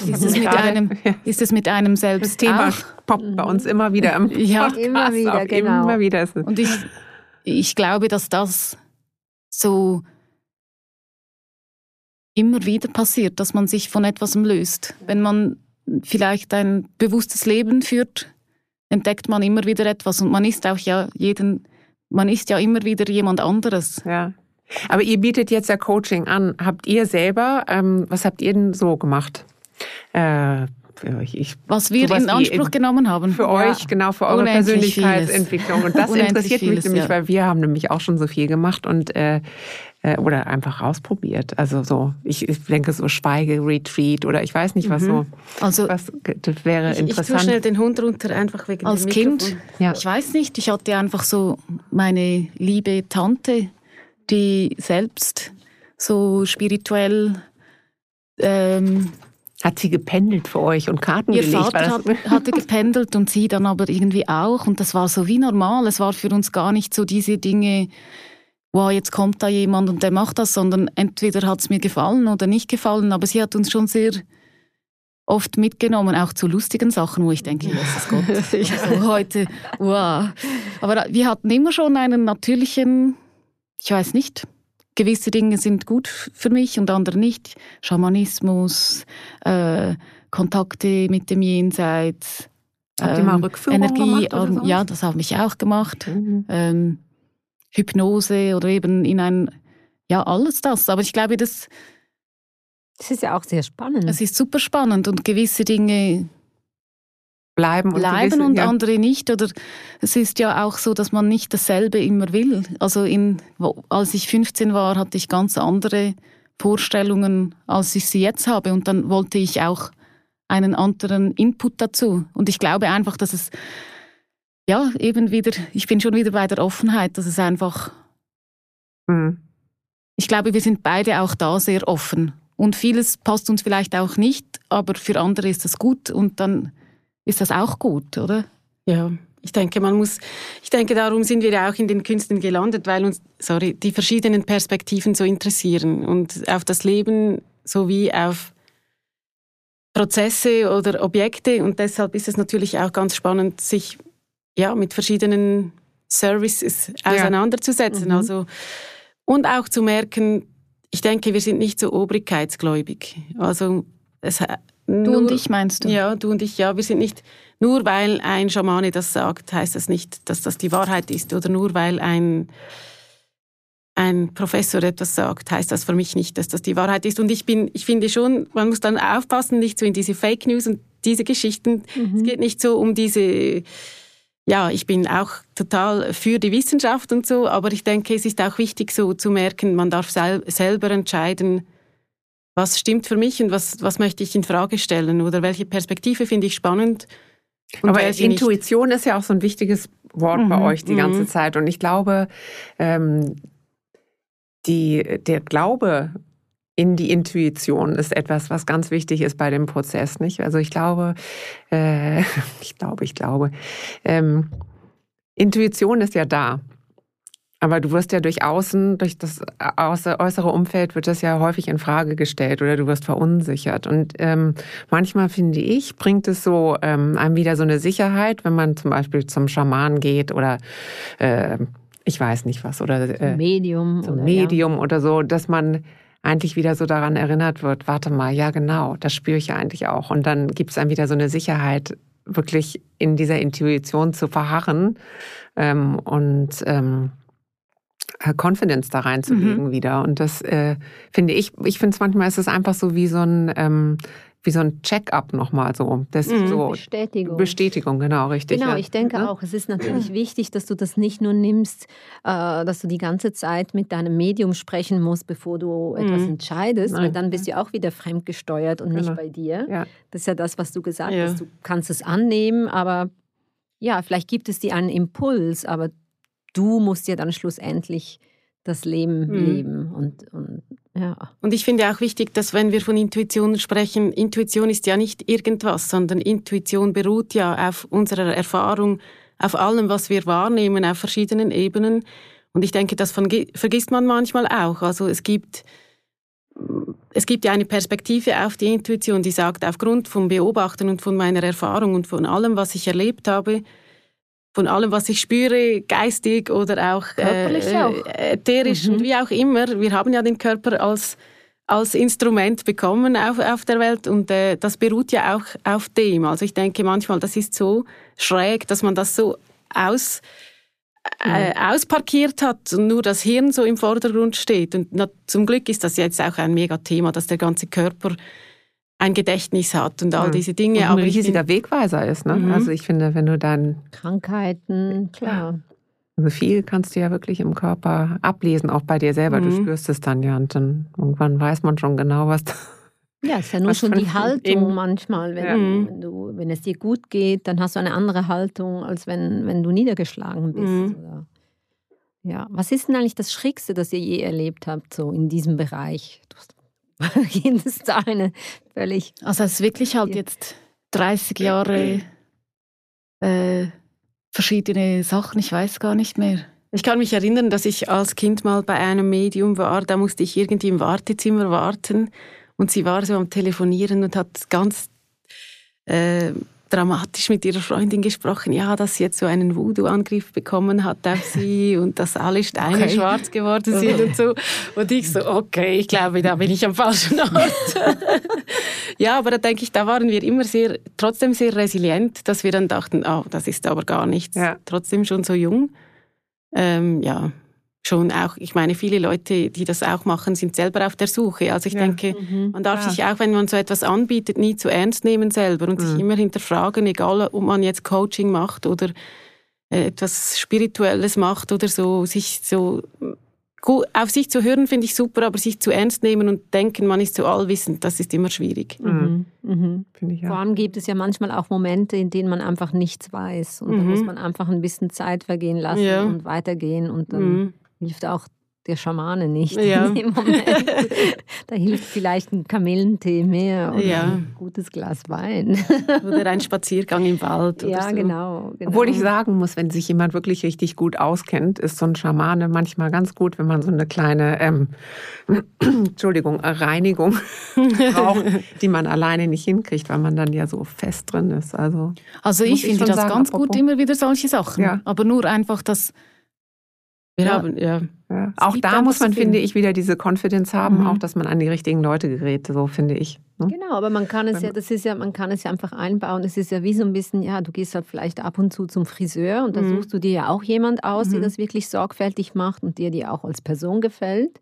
ist es mit einem, ist es mit einem selbst Das Thema auch. poppt bei uns immer wieder im Podcast ja, immer wieder, auf. genau. Immer wieder. Und ich, ich glaube, dass das so immer wieder passiert, dass man sich von etwas löst. Wenn man vielleicht ein bewusstes Leben führt, entdeckt man immer wieder etwas und man ist auch ja jeden, man ist ja immer wieder jemand anderes. Ja. Aber ihr bietet jetzt ja Coaching an. Habt ihr selber, ähm, was habt ihr denn so gemacht? Äh, ich, was wir in Anspruch in, genommen haben. Für ja. euch, genau, für eure Unendlich Persönlichkeitsentwicklung. Vieles. Und das interessiert vieles, mich nämlich, ja. weil wir haben nämlich auch schon so viel gemacht und äh, äh, oder einfach ausprobiert. Also so, ich, ich denke so Schweige-Retreat oder ich weiß nicht, was mhm. so. Also was, das wäre ich, interessant. Ich tue schnell den Hund runter, einfach wegen Als Kind, ja. ich weiß nicht, ich hatte einfach so meine liebe Tante, die selbst so spirituell ähm, hat sie gependelt für euch und Karten Ihr gelegt? Vater hat, hatte gependelt und sie dann aber irgendwie auch. Und das war so wie normal. Es war für uns gar nicht so diese Dinge, wow, jetzt kommt da jemand und der macht das, sondern entweder hat es mir gefallen oder nicht gefallen. Aber sie hat uns schon sehr oft mitgenommen, auch zu lustigen Sachen, wo ich denke, Jesus Gott, also heute, wow. Aber wir hatten immer schon einen natürlichen, ich weiß nicht, gewisse Dinge sind gut für mich und andere nicht. Schamanismus, äh, Kontakte mit dem Jenseits. Habt ihr mal ähm, Rückführung Energie, gemacht ähm, ja, das habe ich auch gemacht. Mhm. Ähm, Hypnose oder eben in ein, ja, alles das. Aber ich glaube, das. Das ist ja auch sehr spannend. Es ist super spannend und gewisse Dinge bleiben und, bleiben gewisse, und ja. andere nicht. Oder es ist ja auch so, dass man nicht dasselbe immer will. Also in, als ich 15 war, hatte ich ganz andere Vorstellungen, als ich sie jetzt habe. Und dann wollte ich auch einen anderen Input dazu. Und ich glaube einfach, dass es, ja, eben wieder, ich bin schon wieder bei der Offenheit, dass es einfach, mhm. ich glaube, wir sind beide auch da sehr offen. Und vieles passt uns vielleicht auch nicht, aber für andere ist das gut und dann ist das auch gut, oder? Ja, ich denke, man muss, ich denke, darum sind wir auch in den Künsten gelandet, weil uns, sorry, die verschiedenen Perspektiven so interessieren und auf das Leben sowie auf Prozesse oder Objekte und deshalb ist es natürlich auch ganz spannend, sich ja mit verschiedenen Services auseinanderzusetzen. Ja. Mhm. Also und auch zu merken, ich denke, wir sind nicht so obrigkeitsgläubig. Also es, nur, du und ich meinst du? Ja, du und ich, ja. Wir sind nicht, nur weil ein Schamane das sagt, heißt das nicht, dass das die Wahrheit ist. Oder nur weil ein, ein Professor etwas sagt, heißt das für mich nicht, dass das die Wahrheit ist. Und ich bin, ich finde schon, man muss dann aufpassen, nicht so in diese Fake News und diese Geschichten. Mhm. Es geht nicht so um diese, ja, ich bin auch total für die Wissenschaft und so, aber ich denke, es ist auch wichtig so zu merken, man darf sel selber entscheiden, was stimmt für mich und was, was möchte ich in Frage stellen oder welche Perspektive finde ich spannend. Aber Intuition nicht. ist ja auch so ein wichtiges Wort mhm, bei euch die ganze mhm. Zeit. Und ich glaube, ähm, die, der Glaube in die Intuition ist etwas, was ganz wichtig ist bei dem Prozess, nicht? Also ich glaube, äh, ich glaube, ich glaube, ähm, Intuition ist ja da. Aber du wirst ja durch Außen, durch das äußere Umfeld wird das ja häufig in Frage gestellt oder du wirst verunsichert. Und ähm, manchmal finde ich, bringt es so ähm, einem wieder so eine Sicherheit, wenn man zum Beispiel zum Schaman geht oder äh, ich weiß nicht was oder äh, Medium zum oder, Medium ja. oder so, dass man eigentlich wieder so daran erinnert wird, warte mal, ja genau, das spüre ich ja eigentlich auch. Und dann gibt es einem wieder so eine Sicherheit, wirklich in dieser Intuition zu verharren ähm, und ähm, äh, Confidence da reinzulegen mhm. wieder. Und das äh, finde ich, ich finde es manchmal ist es einfach so wie so ein, ähm, wie so ein Check-up nochmal so. Das mhm. so Bestätigung. Bestätigung, genau, richtig. Genau, ja. ich denke ja. auch, es ist natürlich wichtig, dass du das nicht nur nimmst, äh, dass du die ganze Zeit mit deinem Medium sprechen musst, bevor du etwas mhm. entscheidest, Nein. weil dann bist du ja auch wieder fremdgesteuert und genau. nicht bei dir. Ja. Das ist ja das, was du gesagt hast. Du kannst es annehmen, aber ja, vielleicht gibt es dir einen Impuls, aber du musst ja dann schlussendlich das Leben mhm. leben und, und ja. Und ich finde auch wichtig, dass wenn wir von Intuition sprechen, Intuition ist ja nicht irgendwas, sondern Intuition beruht ja auf unserer Erfahrung, auf allem, was wir wahrnehmen, auf verschiedenen Ebenen. Und ich denke, das vergisst man manchmal auch. Also es gibt, es gibt ja eine Perspektive auf die Intuition, die sagt, aufgrund vom Beobachten und von meiner Erfahrung und von allem, was ich erlebt habe, von allem, was ich spüre, geistig oder auch, Körperlich äh, auch. ätherisch mhm. und wie auch immer. Wir haben ja den Körper als, als Instrument bekommen auf, auf der Welt und äh, das beruht ja auch auf dem. Also ich denke manchmal, das ist so schräg, dass man das so aus, äh, mhm. ausparkiert hat und nur das Hirn so im Vordergrund steht. Und na, zum Glück ist das jetzt auch ein Mega-Thema, dass der ganze Körper ein Gedächtnis hat und all diese Dinge. Und ein Aber riesiger Wegweiser ist. Ne? Mhm. Also ich finde, wenn du dann... Krankheiten, klar. Also viel kannst du ja wirklich im Körper ablesen, auch bei dir selber. Mhm. Du spürst es dann ja und dann irgendwann weiß man schon genau, was... Ja, es ist ja nur schon die Haltung manchmal. Wenn, ja. wenn, du, wenn es dir gut geht, dann hast du eine andere Haltung, als wenn, wenn du niedergeschlagen bist. Mhm. Oder, ja. Was ist denn eigentlich das Schrägste, das ihr je erlebt habt, so in diesem Bereich? Eine völlig. Also es ist wirklich halt jetzt 30 Jahre äh, verschiedene Sachen, ich weiß gar nicht mehr. Ich kann mich erinnern, dass ich als Kind mal bei einem Medium war, da musste ich irgendwie im Wartezimmer warten und sie war so am Telefonieren und hat ganz äh, dramatisch mit ihrer Freundin gesprochen, ja, dass sie jetzt so einen Voodoo-Angriff bekommen hat auf sie und dass alle Steine okay. schwarz geworden sind und so. Und ich so, okay, ich glaube, da bin ich am falschen Ort. ja, aber da denke ich, da waren wir immer sehr, trotzdem sehr resilient, dass wir dann dachten, oh, das ist aber gar nichts. Ja. Trotzdem schon so jung. Ähm, ja, schon auch, ich meine, viele Leute, die das auch machen, sind selber auf der Suche. Also ich ja. denke, mhm. man darf ja. sich auch, wenn man so etwas anbietet, nie zu ernst nehmen selber und mhm. sich immer hinterfragen, egal ob man jetzt Coaching macht oder äh, etwas Spirituelles macht oder so, sich so auf sich zu hören finde ich super, aber sich zu ernst nehmen und denken, man ist so allwissend, das ist immer schwierig. Mhm. Mhm. Ich, ja. Vor allem gibt es ja manchmal auch Momente, in denen man einfach nichts weiß und mhm. da muss man einfach ein bisschen Zeit vergehen lassen ja. und weitergehen und dann mhm hilft auch der Schamane nicht ja. in dem Moment. da hilft vielleicht ein Kamillentee mehr oder ja. ein gutes Glas Wein. oder ein Spaziergang im Wald. ja, so. genau, genau, Obwohl ich sagen muss, wenn sich jemand wirklich richtig gut auskennt, ist so ein Schamane manchmal ganz gut, wenn man so eine kleine, ähm, Entschuldigung, Reinigung braucht, die man alleine nicht hinkriegt, weil man dann ja so fest drin ist. Also, also ich finde das sagen, ganz apropos. gut, immer wieder solche Sachen. Ja. Aber nur einfach das wir ja. haben, ja. ja. Auch da muss man, finde ich, wieder diese Confidence haben, mhm. auch dass man an die richtigen Leute gerät, so finde ich. Ne? Genau, aber man kann es ja, das ist ja, man kann es ja einfach einbauen. Es ist ja wie so ein bisschen, ja, du gehst halt vielleicht ab und zu zum Friseur und da mhm. suchst du dir ja auch jemand aus, mhm. der das wirklich sorgfältig macht und dir auch als Person gefällt.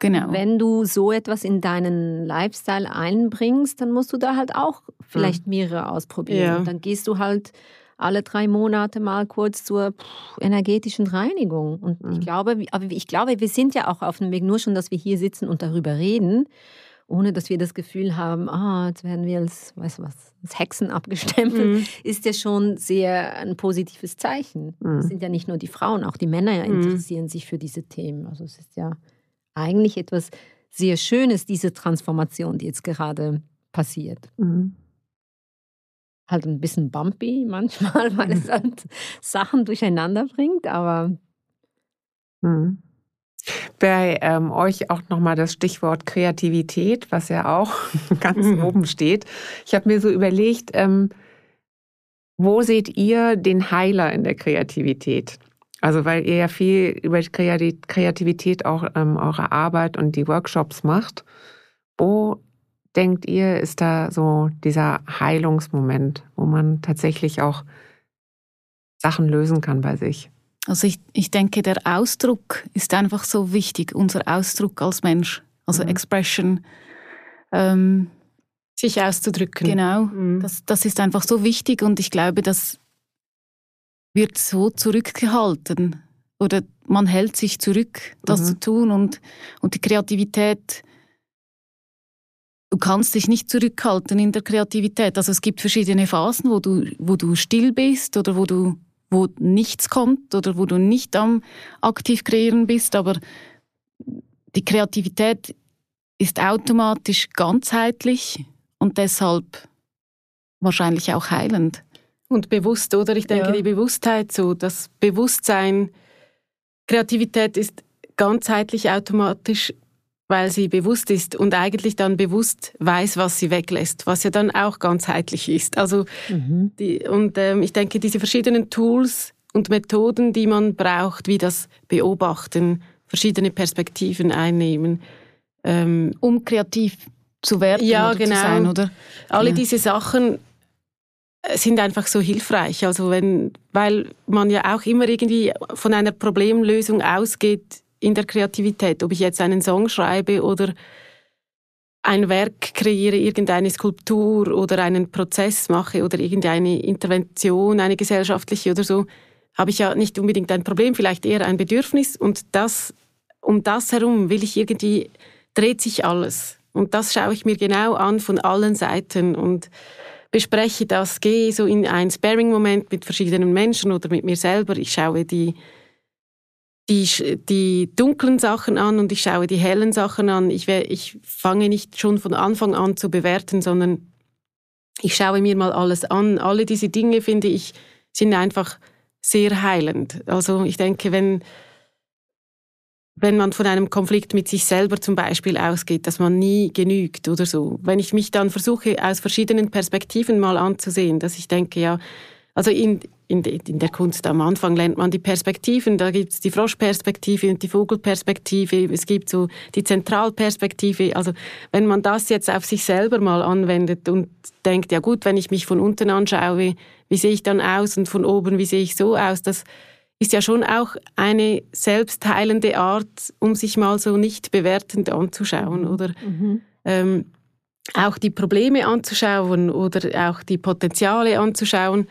Genau. Wenn du so etwas in deinen Lifestyle einbringst, dann musst du da halt auch vielleicht mhm. mehrere ausprobieren. Ja. Und dann gehst du halt alle drei Monate mal kurz zur energetischen Reinigung. Und mhm. ich glaube, aber ich glaube, wir sind ja auch auf dem Weg, nur schon, dass wir hier sitzen und darüber reden, ohne dass wir das Gefühl haben, ah, jetzt werden wir als, weißt du was, als Hexen abgestempelt, mhm. ist ja schon sehr ein positives Zeichen. Mhm. Es sind ja nicht nur die Frauen, auch die Männer mhm. interessieren sich für diese Themen. Also es ist ja eigentlich etwas sehr Schönes, diese Transformation, die jetzt gerade passiert. Mhm halt ein bisschen bumpy manchmal, weil es halt Sachen durcheinander bringt, aber. Hm. Bei ähm, euch auch nochmal das Stichwort Kreativität, was ja auch ganz mhm. oben steht. Ich habe mir so überlegt, ähm, wo seht ihr den Heiler in der Kreativität? Also weil ihr ja viel über Kreativität auch ähm, eure Arbeit und die Workshops macht. Wo denkt ihr, ist da so dieser Heilungsmoment, wo man tatsächlich auch Sachen lösen kann bei sich? Also ich, ich denke, der Ausdruck ist einfach so wichtig, unser Ausdruck als Mensch, also mhm. Expression. Ähm, sich auszudrücken. Genau, mhm. das, das ist einfach so wichtig und ich glaube, das wird so zurückgehalten oder man hält sich zurück, das mhm. zu tun und, und die Kreativität, du kannst dich nicht zurückhalten in der Kreativität. Also es gibt verschiedene Phasen, wo du, wo du still bist oder wo du wo nichts kommt oder wo du nicht am aktiv kreieren bist, aber die Kreativität ist automatisch ganzheitlich und deshalb wahrscheinlich auch heilend. Und bewusst, oder? Ich denke, ja. die Bewusstheit, so das Bewusstsein, Kreativität ist ganzheitlich automatisch, weil sie bewusst ist und eigentlich dann bewusst weiß, was sie weglässt, was ja dann auch ganzheitlich ist. Also mhm. die, und ähm, ich denke, diese verschiedenen Tools und Methoden, die man braucht, wie das Beobachten, verschiedene Perspektiven einnehmen, ähm, um kreativ zu werden ja, oder genau. zu sein, oder? Alle ja. diese Sachen sind einfach so hilfreich. Also wenn, weil man ja auch immer irgendwie von einer Problemlösung ausgeht in der Kreativität. Ob ich jetzt einen Song schreibe oder ein Werk kreiere, irgendeine Skulptur oder einen Prozess mache oder irgendeine Intervention, eine gesellschaftliche oder so, habe ich ja nicht unbedingt ein Problem, vielleicht eher ein Bedürfnis. Und das, um das herum will ich irgendwie, dreht sich alles. Und das schaue ich mir genau an von allen Seiten und bespreche das, gehe so in einen Sparing-Moment mit verschiedenen Menschen oder mit mir selber. Ich schaue die, die, die dunklen Sachen an und ich schaue die hellen Sachen an. Ich, ich fange nicht schon von Anfang an zu bewerten, sondern ich schaue mir mal alles an. Alle diese Dinge, finde ich, sind einfach sehr heilend. Also ich denke, wenn wenn man von einem Konflikt mit sich selber zum Beispiel ausgeht, dass man nie genügt oder so. Wenn ich mich dann versuche, aus verschiedenen Perspektiven mal anzusehen, dass ich denke, ja, also in, in, in der Kunst am Anfang lernt man die Perspektiven, da gibt es die Froschperspektive und die Vogelperspektive, es gibt so die Zentralperspektive. Also wenn man das jetzt auf sich selber mal anwendet und denkt, ja gut, wenn ich mich von unten anschaue, wie sehe ich dann aus und von oben, wie sehe ich so aus, das ist ja schon auch eine selbstheilende Art, um sich mal so nicht bewertend anzuschauen oder mhm. ähm, auch die Probleme anzuschauen oder auch die Potenziale anzuschauen.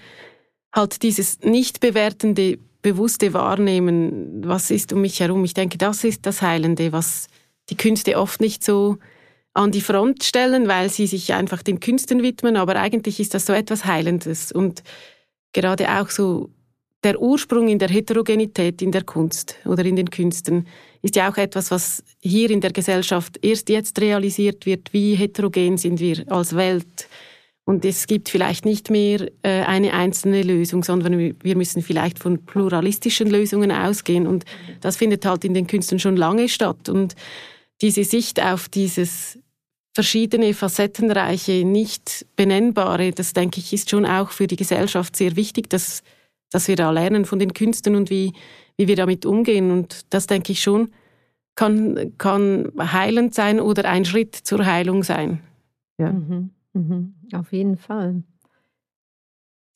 Halt dieses nicht bewertende, bewusste Wahrnehmen, was ist um mich herum. Ich denke, das ist das Heilende, was die Künste oft nicht so an die Front stellen, weil sie sich einfach den Künsten widmen, aber eigentlich ist das so etwas Heilendes und gerade auch so der Ursprung in der Heterogenität in der Kunst oder in den Künsten ist ja auch etwas, was hier in der Gesellschaft erst jetzt realisiert wird. Wie heterogen sind wir als Welt? Und es gibt vielleicht nicht mehr äh, eine einzelne Lösung, sondern wir müssen vielleicht von pluralistischen Lösungen ausgehen. Und das findet halt in den Künsten schon lange statt. Und diese Sicht auf dieses verschiedene, facettenreiche, nicht benennbare, das denke ich, ist schon auch für die Gesellschaft sehr wichtig, dass dass wir da lernen von den Künstlern und wie, wie wir damit umgehen. Und das denke ich schon, kann, kann heilend sein oder ein Schritt zur Heilung sein. Ja. Mhm, mhm, auf jeden Fall.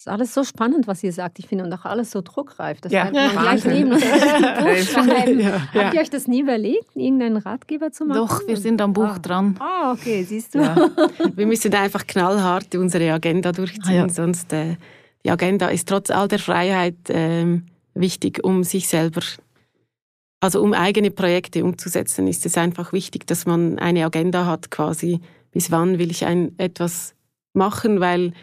Das ist alles so spannend, was ihr sagt. Ich finde, und auch alles so druckreif. Das ja. man gleich neben ja. Habt ihr euch das nie überlegt, irgendeinen Ratgeber zu machen? Doch, wir sind am Buch ah. dran. Ah, okay, siehst du. Ja. Wir müssen einfach knallhart unsere Agenda durchziehen, ah, sonst äh, die Agenda ist trotz all der Freiheit ähm, wichtig, um sich selber, also um eigene Projekte umzusetzen, ist es einfach wichtig, dass man eine Agenda hat, quasi, bis wann will ich ein, etwas machen, weil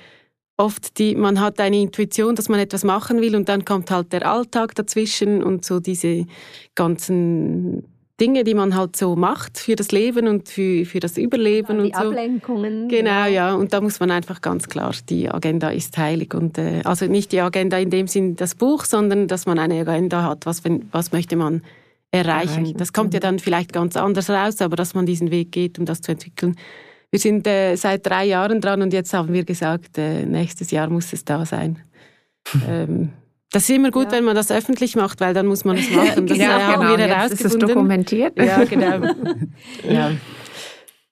oft die, man hat eine Intuition, dass man etwas machen will und dann kommt halt der Alltag dazwischen und so diese ganzen Dinge, die man halt so macht für das Leben und für, für das Überleben ja, und so. Ablenkungen. Genau, ja. Und da muss man einfach ganz klar, die Agenda ist heilig. Und äh, also nicht die Agenda in dem Sinn das Buch, sondern dass man eine Agenda hat. Was, wenn, was möchte man erreichen? erreichen. Das kommt ja dann vielleicht ganz anders raus, aber dass man diesen Weg geht, um das zu entwickeln. Wir sind äh, seit drei Jahren dran und jetzt haben wir gesagt, äh, nächstes Jahr muss es da sein. ähm, das ist immer gut, ja. wenn man das öffentlich macht, weil dann muss man es machen. Das ja, haben genau. wir herausgefunden. Ist es dokumentiert. Ja, genau. ja.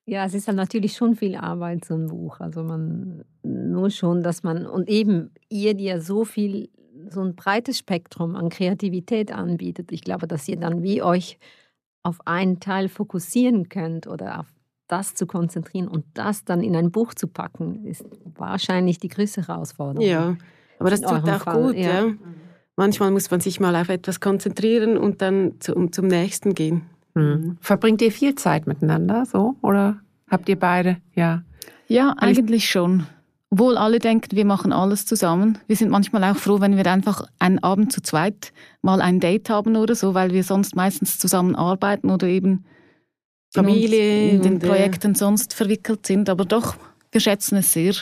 ja, es ist dann natürlich schon viel Arbeit, so ein Buch. Also man nur schon, dass man, und eben ihr, die ja so viel, so ein breites Spektrum an Kreativität anbietet, ich glaube, dass ihr dann wie euch auf einen Teil fokussieren könnt oder auf das zu konzentrieren und das dann in ein Buch zu packen, ist wahrscheinlich die größte Herausforderung. Ja, aber das tut auch Fall. gut. Ja. ja. Manchmal muss man sich mal auf etwas konzentrieren und dann zum, zum nächsten gehen. Mhm. Verbringt ihr viel Zeit miteinander so oder habt ihr beide? Ja. Ja, eigentlich schon. Obwohl alle denken, wir machen alles zusammen. Wir sind manchmal auch froh, wenn wir einfach einen Abend zu zweit mal ein Date haben oder so, weil wir sonst meistens zusammen arbeiten oder eben Familie in, den Projekten sonst verwickelt sind. Aber doch, wir schätzen es sehr,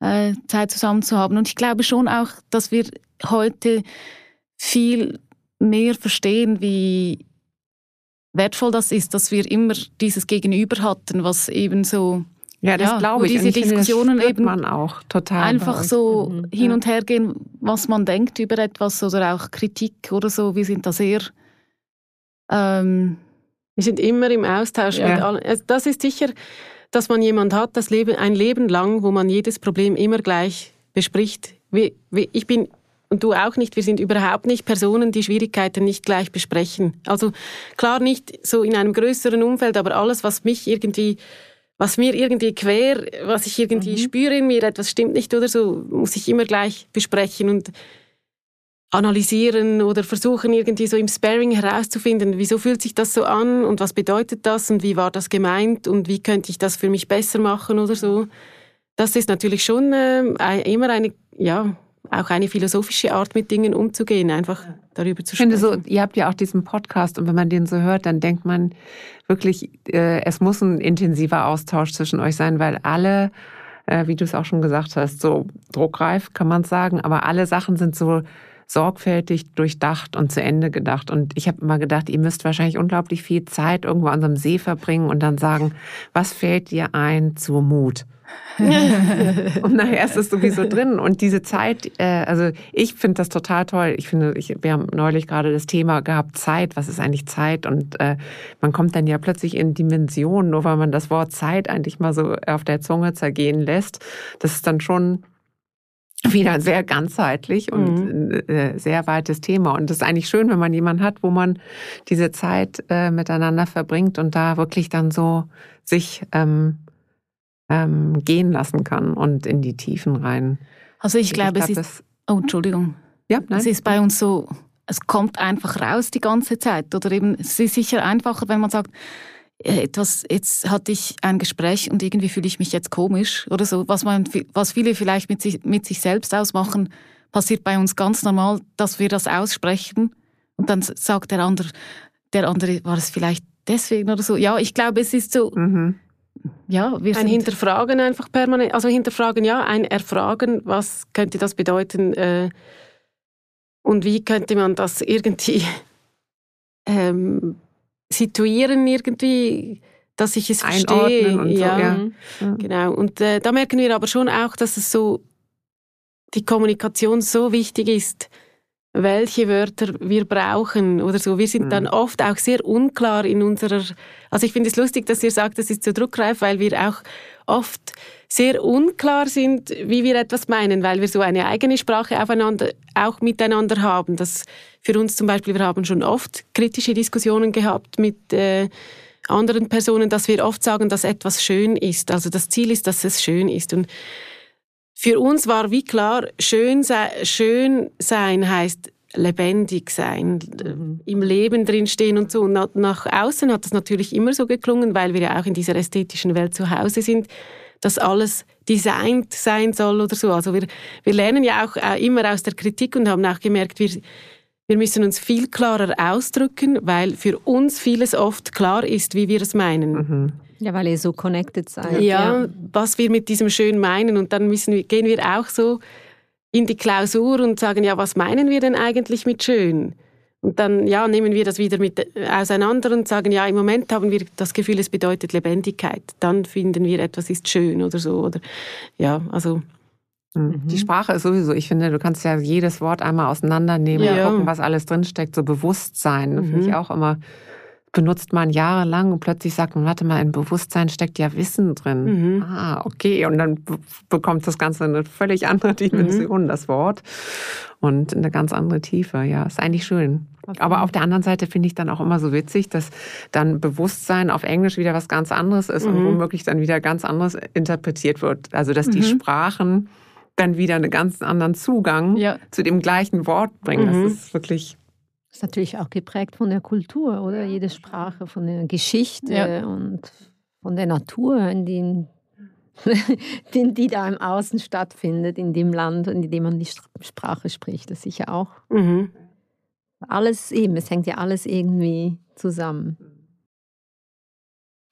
äh, Zeit zusammen zu haben. Und ich glaube schon auch, dass wir heute viel mehr verstehen, wie wertvoll das ist, dass wir immer dieses Gegenüber hatten, was eben so ja, das ja, glaube ich. Diese ich Diskussionen finde, eben man auch total einfach so mhm. hin und her gehen, was man denkt über etwas oder auch Kritik oder so. Wir sind da sehr. Ähm, wir sind immer im Austausch ja. mit allen. Also das ist sicher, dass man jemand hat, das Leben ein Leben lang, wo man jedes Problem immer gleich bespricht. Wie, wie, ich bin und du auch nicht, wir sind überhaupt nicht Personen, die Schwierigkeiten nicht gleich besprechen. Also klar nicht so in einem größeren Umfeld, aber alles, was mich irgendwie was mir irgendwie quer, was ich irgendwie mhm. spüre in mir, etwas stimmt nicht oder so, muss ich immer gleich besprechen und analysieren oder versuchen irgendwie so im Sparring herauszufinden, wieso fühlt sich das so an und was bedeutet das und wie war das gemeint und wie könnte ich das für mich besser machen oder so. Das ist natürlich schon äh, immer eine, ja, auch eine philosophische Art, mit Dingen umzugehen, einfach darüber zu sprechen. Ich finde so, ihr habt ja auch diesen Podcast und wenn man den so hört, dann denkt man wirklich, äh, es muss ein intensiver Austausch zwischen euch sein, weil alle, äh, wie du es auch schon gesagt hast, so druckreif kann man sagen, aber alle Sachen sind so sorgfältig durchdacht und zu Ende gedacht. Und ich habe immer gedacht, ihr müsst wahrscheinlich unglaublich viel Zeit irgendwo an so einem See verbringen und dann sagen, was fällt dir ein zu Mut? und nachher ist es sowieso drin. Und diese Zeit, äh, also ich finde das total toll. Ich finde, ich, wir haben neulich gerade das Thema gehabt, Zeit. Was ist eigentlich Zeit? Und äh, man kommt dann ja plötzlich in Dimensionen, nur weil man das Wort Zeit eigentlich mal so auf der Zunge zergehen lässt. Das ist dann schon wieder sehr ganzheitlich und mhm. äh, sehr weites Thema. Und es ist eigentlich schön, wenn man jemanden hat, wo man diese Zeit äh, miteinander verbringt und da wirklich dann so sich ähm, ähm, gehen lassen kann und in die Tiefen rein. Also ich, ich glaube, glaub, es ist. Oh, Entschuldigung. Ja, nein. Es ist bei uns so, es kommt einfach raus die ganze Zeit. Oder eben, es ist sicher einfacher, wenn man sagt, äh, etwas, jetzt hatte ich ein Gespräch und irgendwie fühle ich mich jetzt komisch oder so. Was, man, was viele vielleicht mit sich, mit sich selbst ausmachen, passiert bei uns ganz normal, dass wir das aussprechen und dann sagt der andere, der andere, war es vielleicht deswegen oder so. Ja, ich glaube, es ist so, mhm ja, wir ein Hinterfragen einfach permanent, also hinterfragen ja, ein Erfragen, was könnte das bedeuten äh, und wie könnte man das irgendwie ähm, situieren irgendwie, dass ich es verstehe. Und ja, so, ja. ja. genau. Und äh, da merken wir aber schon auch, dass es so die Kommunikation so wichtig ist, welche Wörter wir brauchen oder so. Wir sind dann mhm. oft auch sehr unklar in unserer, also ich finde es lustig, dass ihr sagt, das ist zu druckreif, weil wir auch oft sehr unklar sind, wie wir etwas meinen, weil wir so eine eigene Sprache aufeinander, auch miteinander haben. Das für uns zum Beispiel, wir haben schon oft kritische Diskussionen gehabt mit äh, anderen Personen, dass wir oft sagen, dass etwas schön ist. Also das Ziel ist, dass es schön ist. Und für uns war wie klar, schön, sei, schön sein heißt lebendig sein, mhm. im Leben drinstehen und so. Und nach außen hat das natürlich immer so geklungen, weil wir ja auch in dieser ästhetischen Welt zu Hause sind, dass alles designt sein soll oder so. Also wir, wir lernen ja auch äh, immer aus der Kritik und haben auch gemerkt, wir, wir müssen uns viel klarer ausdrücken, weil für uns vieles oft klar ist, wie wir es meinen. Mhm. Ja, weil ihr so connected seid. Ja, ja, was wir mit diesem schön meinen. Und dann müssen wir, gehen wir auch so in die Klausur und sagen, ja, was meinen wir denn eigentlich mit schön? Und dann ja, nehmen wir das wieder mit äh, auseinander und sagen, ja, im Moment haben wir das Gefühl, es bedeutet Lebendigkeit. Dann finden wir, etwas ist schön oder so. Oder ja, also. Mhm. Die Sprache ist sowieso, ich finde, du kannst ja jedes Wort einmal auseinandernehmen ja. und gucken, was alles drinsteckt. So Bewusstsein, mhm. finde ich auch immer benutzt man jahrelang und plötzlich sagt man, warte mal, im Bewusstsein steckt ja Wissen drin. Mhm. Ah, okay. Und dann bekommt das Ganze eine völlig andere Dimension, mhm. das Wort. Und eine ganz andere Tiefe. Ja, ist eigentlich schön. Okay. Aber auf der anderen Seite finde ich dann auch immer so witzig, dass dann Bewusstsein auf Englisch wieder was ganz anderes ist mhm. und womöglich dann wieder ganz anderes interpretiert wird. Also, dass die mhm. Sprachen dann wieder einen ganz anderen Zugang ja. zu dem gleichen Wort bringen. Das mhm. ist wirklich das ist natürlich auch geprägt von der Kultur, oder? Jede Sprache, von der Geschichte ja. und von der Natur, in dem, die, die da im Außen stattfindet, in dem Land, in dem man die Sprache spricht. Das sicher auch. Mhm. Alles eben, es hängt ja alles irgendwie zusammen.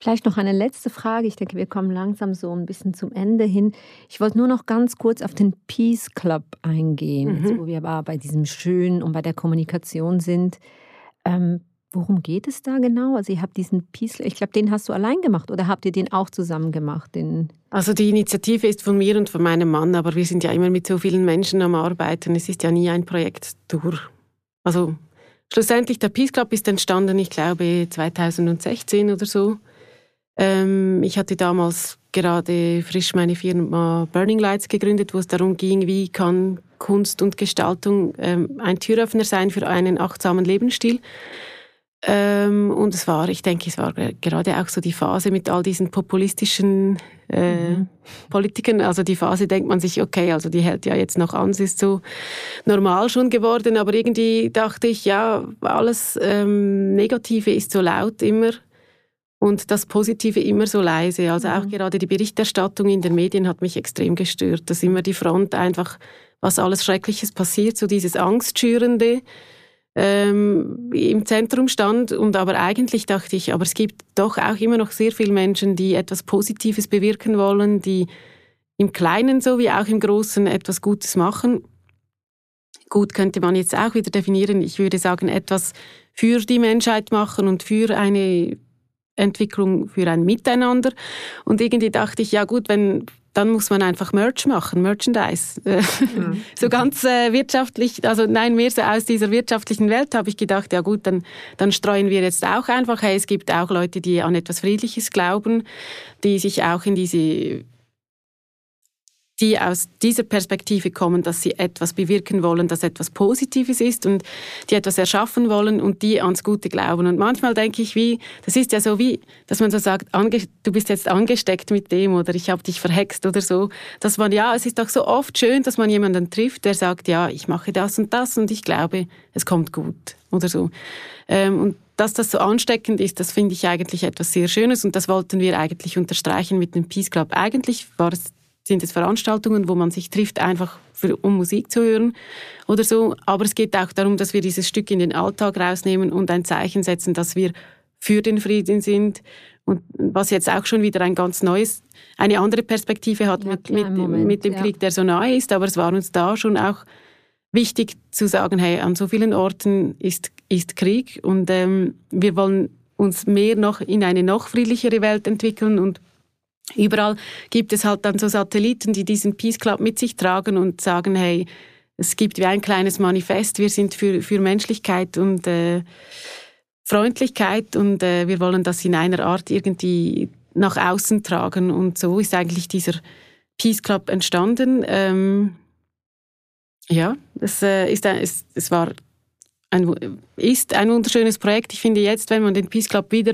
Vielleicht noch eine letzte Frage. Ich denke, wir kommen langsam so ein bisschen zum Ende hin. Ich wollte nur noch ganz kurz auf den Peace Club eingehen, mhm. wo wir aber bei diesem Schön und bei der Kommunikation sind. Ähm, worum geht es da genau? Also ihr habt diesen Peace, Club, ich glaube, den hast du allein gemacht oder habt ihr den auch zusammen gemacht? Den also die Initiative ist von mir und von meinem Mann, aber wir sind ja immer mit so vielen Menschen am Arbeiten. Es ist ja nie ein Projekt durch. Also schlussendlich, der Peace Club ist entstanden, ich glaube, 2016 oder so. Ähm, ich hatte damals gerade frisch meine Firma Burning Lights gegründet, wo es darum ging, wie kann Kunst und Gestaltung ähm, ein Türöffner sein für einen achtsamen Lebensstil. Ähm, und es war, ich denke, es war gerade auch so die Phase mit all diesen populistischen äh, mhm. Politikern. Also die Phase denkt man sich, okay, also die hält ja jetzt noch an, sie ist so normal schon geworden. Aber irgendwie dachte ich, ja, alles ähm, Negative ist so laut immer und das Positive immer so leise. Also auch mhm. gerade die Berichterstattung in den Medien hat mich extrem gestört, dass immer die Front einfach, was alles Schreckliches passiert, so dieses Angstschürende ähm, im Zentrum stand. Und aber eigentlich dachte ich, aber es gibt doch auch immer noch sehr viele Menschen, die etwas Positives bewirken wollen, die im Kleinen so wie auch im Großen etwas Gutes machen. Gut könnte man jetzt auch wieder definieren. Ich würde sagen, etwas für die Menschheit machen und für eine Entwicklung für ein Miteinander. Und irgendwie dachte ich, ja gut, wenn dann muss man einfach Merch machen, Merchandise. Mhm. so ganz äh, wirtschaftlich, also nein, mehr so aus dieser wirtschaftlichen Welt habe ich gedacht, ja gut, dann, dann streuen wir jetzt auch einfach, hey, es gibt auch Leute, die an etwas Friedliches glauben, die sich auch in diese die aus dieser Perspektive kommen, dass sie etwas bewirken wollen, das etwas Positives ist und die etwas erschaffen wollen und die ans Gute glauben. Und manchmal denke ich, wie, das ist ja so wie, dass man so sagt, du bist jetzt angesteckt mit dem oder ich habe dich verhext oder so, dass man, ja, es ist doch so oft schön, dass man jemanden trifft, der sagt, ja, ich mache das und das und ich glaube, es kommt gut oder so. Ähm, und dass das so ansteckend ist, das finde ich eigentlich etwas sehr Schönes und das wollten wir eigentlich unterstreichen mit dem Peace Club. Eigentlich war es sind es Veranstaltungen, wo man sich trifft, einfach für, um Musik zu hören oder so. Aber es geht auch darum, dass wir dieses Stück in den Alltag rausnehmen und ein Zeichen setzen, dass wir für den Frieden sind. Und was jetzt auch schon wieder ein ganz neues, eine andere Perspektive hat ja, mit, mit, Moment, mit, dem ja. Krieg, der so nahe ist. Aber es war uns da schon auch wichtig zu sagen, hey, an so vielen Orten ist, ist Krieg und ähm, wir wollen uns mehr noch in eine noch friedlichere Welt entwickeln und Überall gibt es halt dann so Satelliten, die diesen Peace Club mit sich tragen und sagen, hey, es gibt wie ein kleines Manifest, wir sind für, für Menschlichkeit und äh, Freundlichkeit und äh, wir wollen das in einer Art irgendwie nach außen tragen. Und so ist eigentlich dieser Peace Club entstanden. Ähm, ja, es, äh, ist, es, es war ein, ist ein wunderschönes Projekt. Ich finde jetzt, wenn man den Peace Club wieder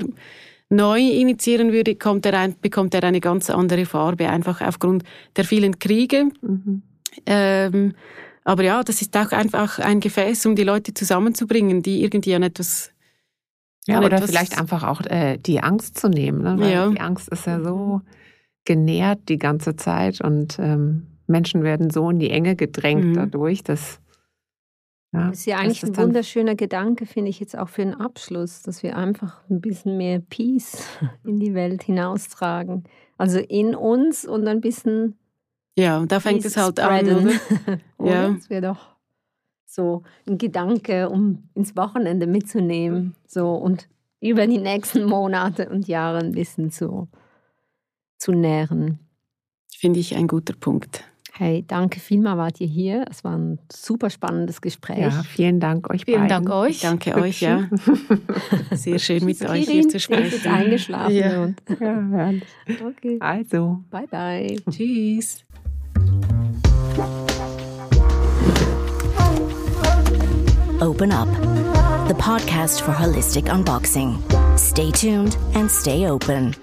neu initiieren würde, kommt er ein, bekommt er eine ganz andere Farbe, einfach aufgrund der vielen Kriege. Mhm. Ähm, aber ja, das ist auch einfach ein Gefäß, um die Leute zusammenzubringen, die irgendwie an etwas ja, oder vielleicht einfach auch äh, die Angst zu nehmen. Ne? Weil ja. Die Angst ist ja so genährt die ganze Zeit und ähm, Menschen werden so in die Enge gedrängt mhm. dadurch, dass ja, das ist ja eigentlich ein wunderschöner Gedanke, finde ich jetzt auch für den Abschluss, dass wir einfach ein bisschen mehr Peace in die Welt hinaustragen. Also in uns und ein bisschen. Ja, da fängt Peace es halt spreaden. an, oder? Ja. Das wäre doch so ein Gedanke, um ins Wochenende mitzunehmen. So und über die nächsten Monate und Jahre ein bisschen zu, zu nähren. Finde ich ein guter Punkt. Hey, danke vielmal wart ihr hier. Es war ein super spannendes Gespräch. Ja, vielen Dank euch vielen beiden. Dank euch. Ich danke euch, ja. Sehr schön mit euch hier zu sprechen. Ist eingeschlafen. Ja. Und ja, okay. Also. Bye, bye. Tschüss. Open Up, the podcast for holistic unboxing. Stay tuned and stay open.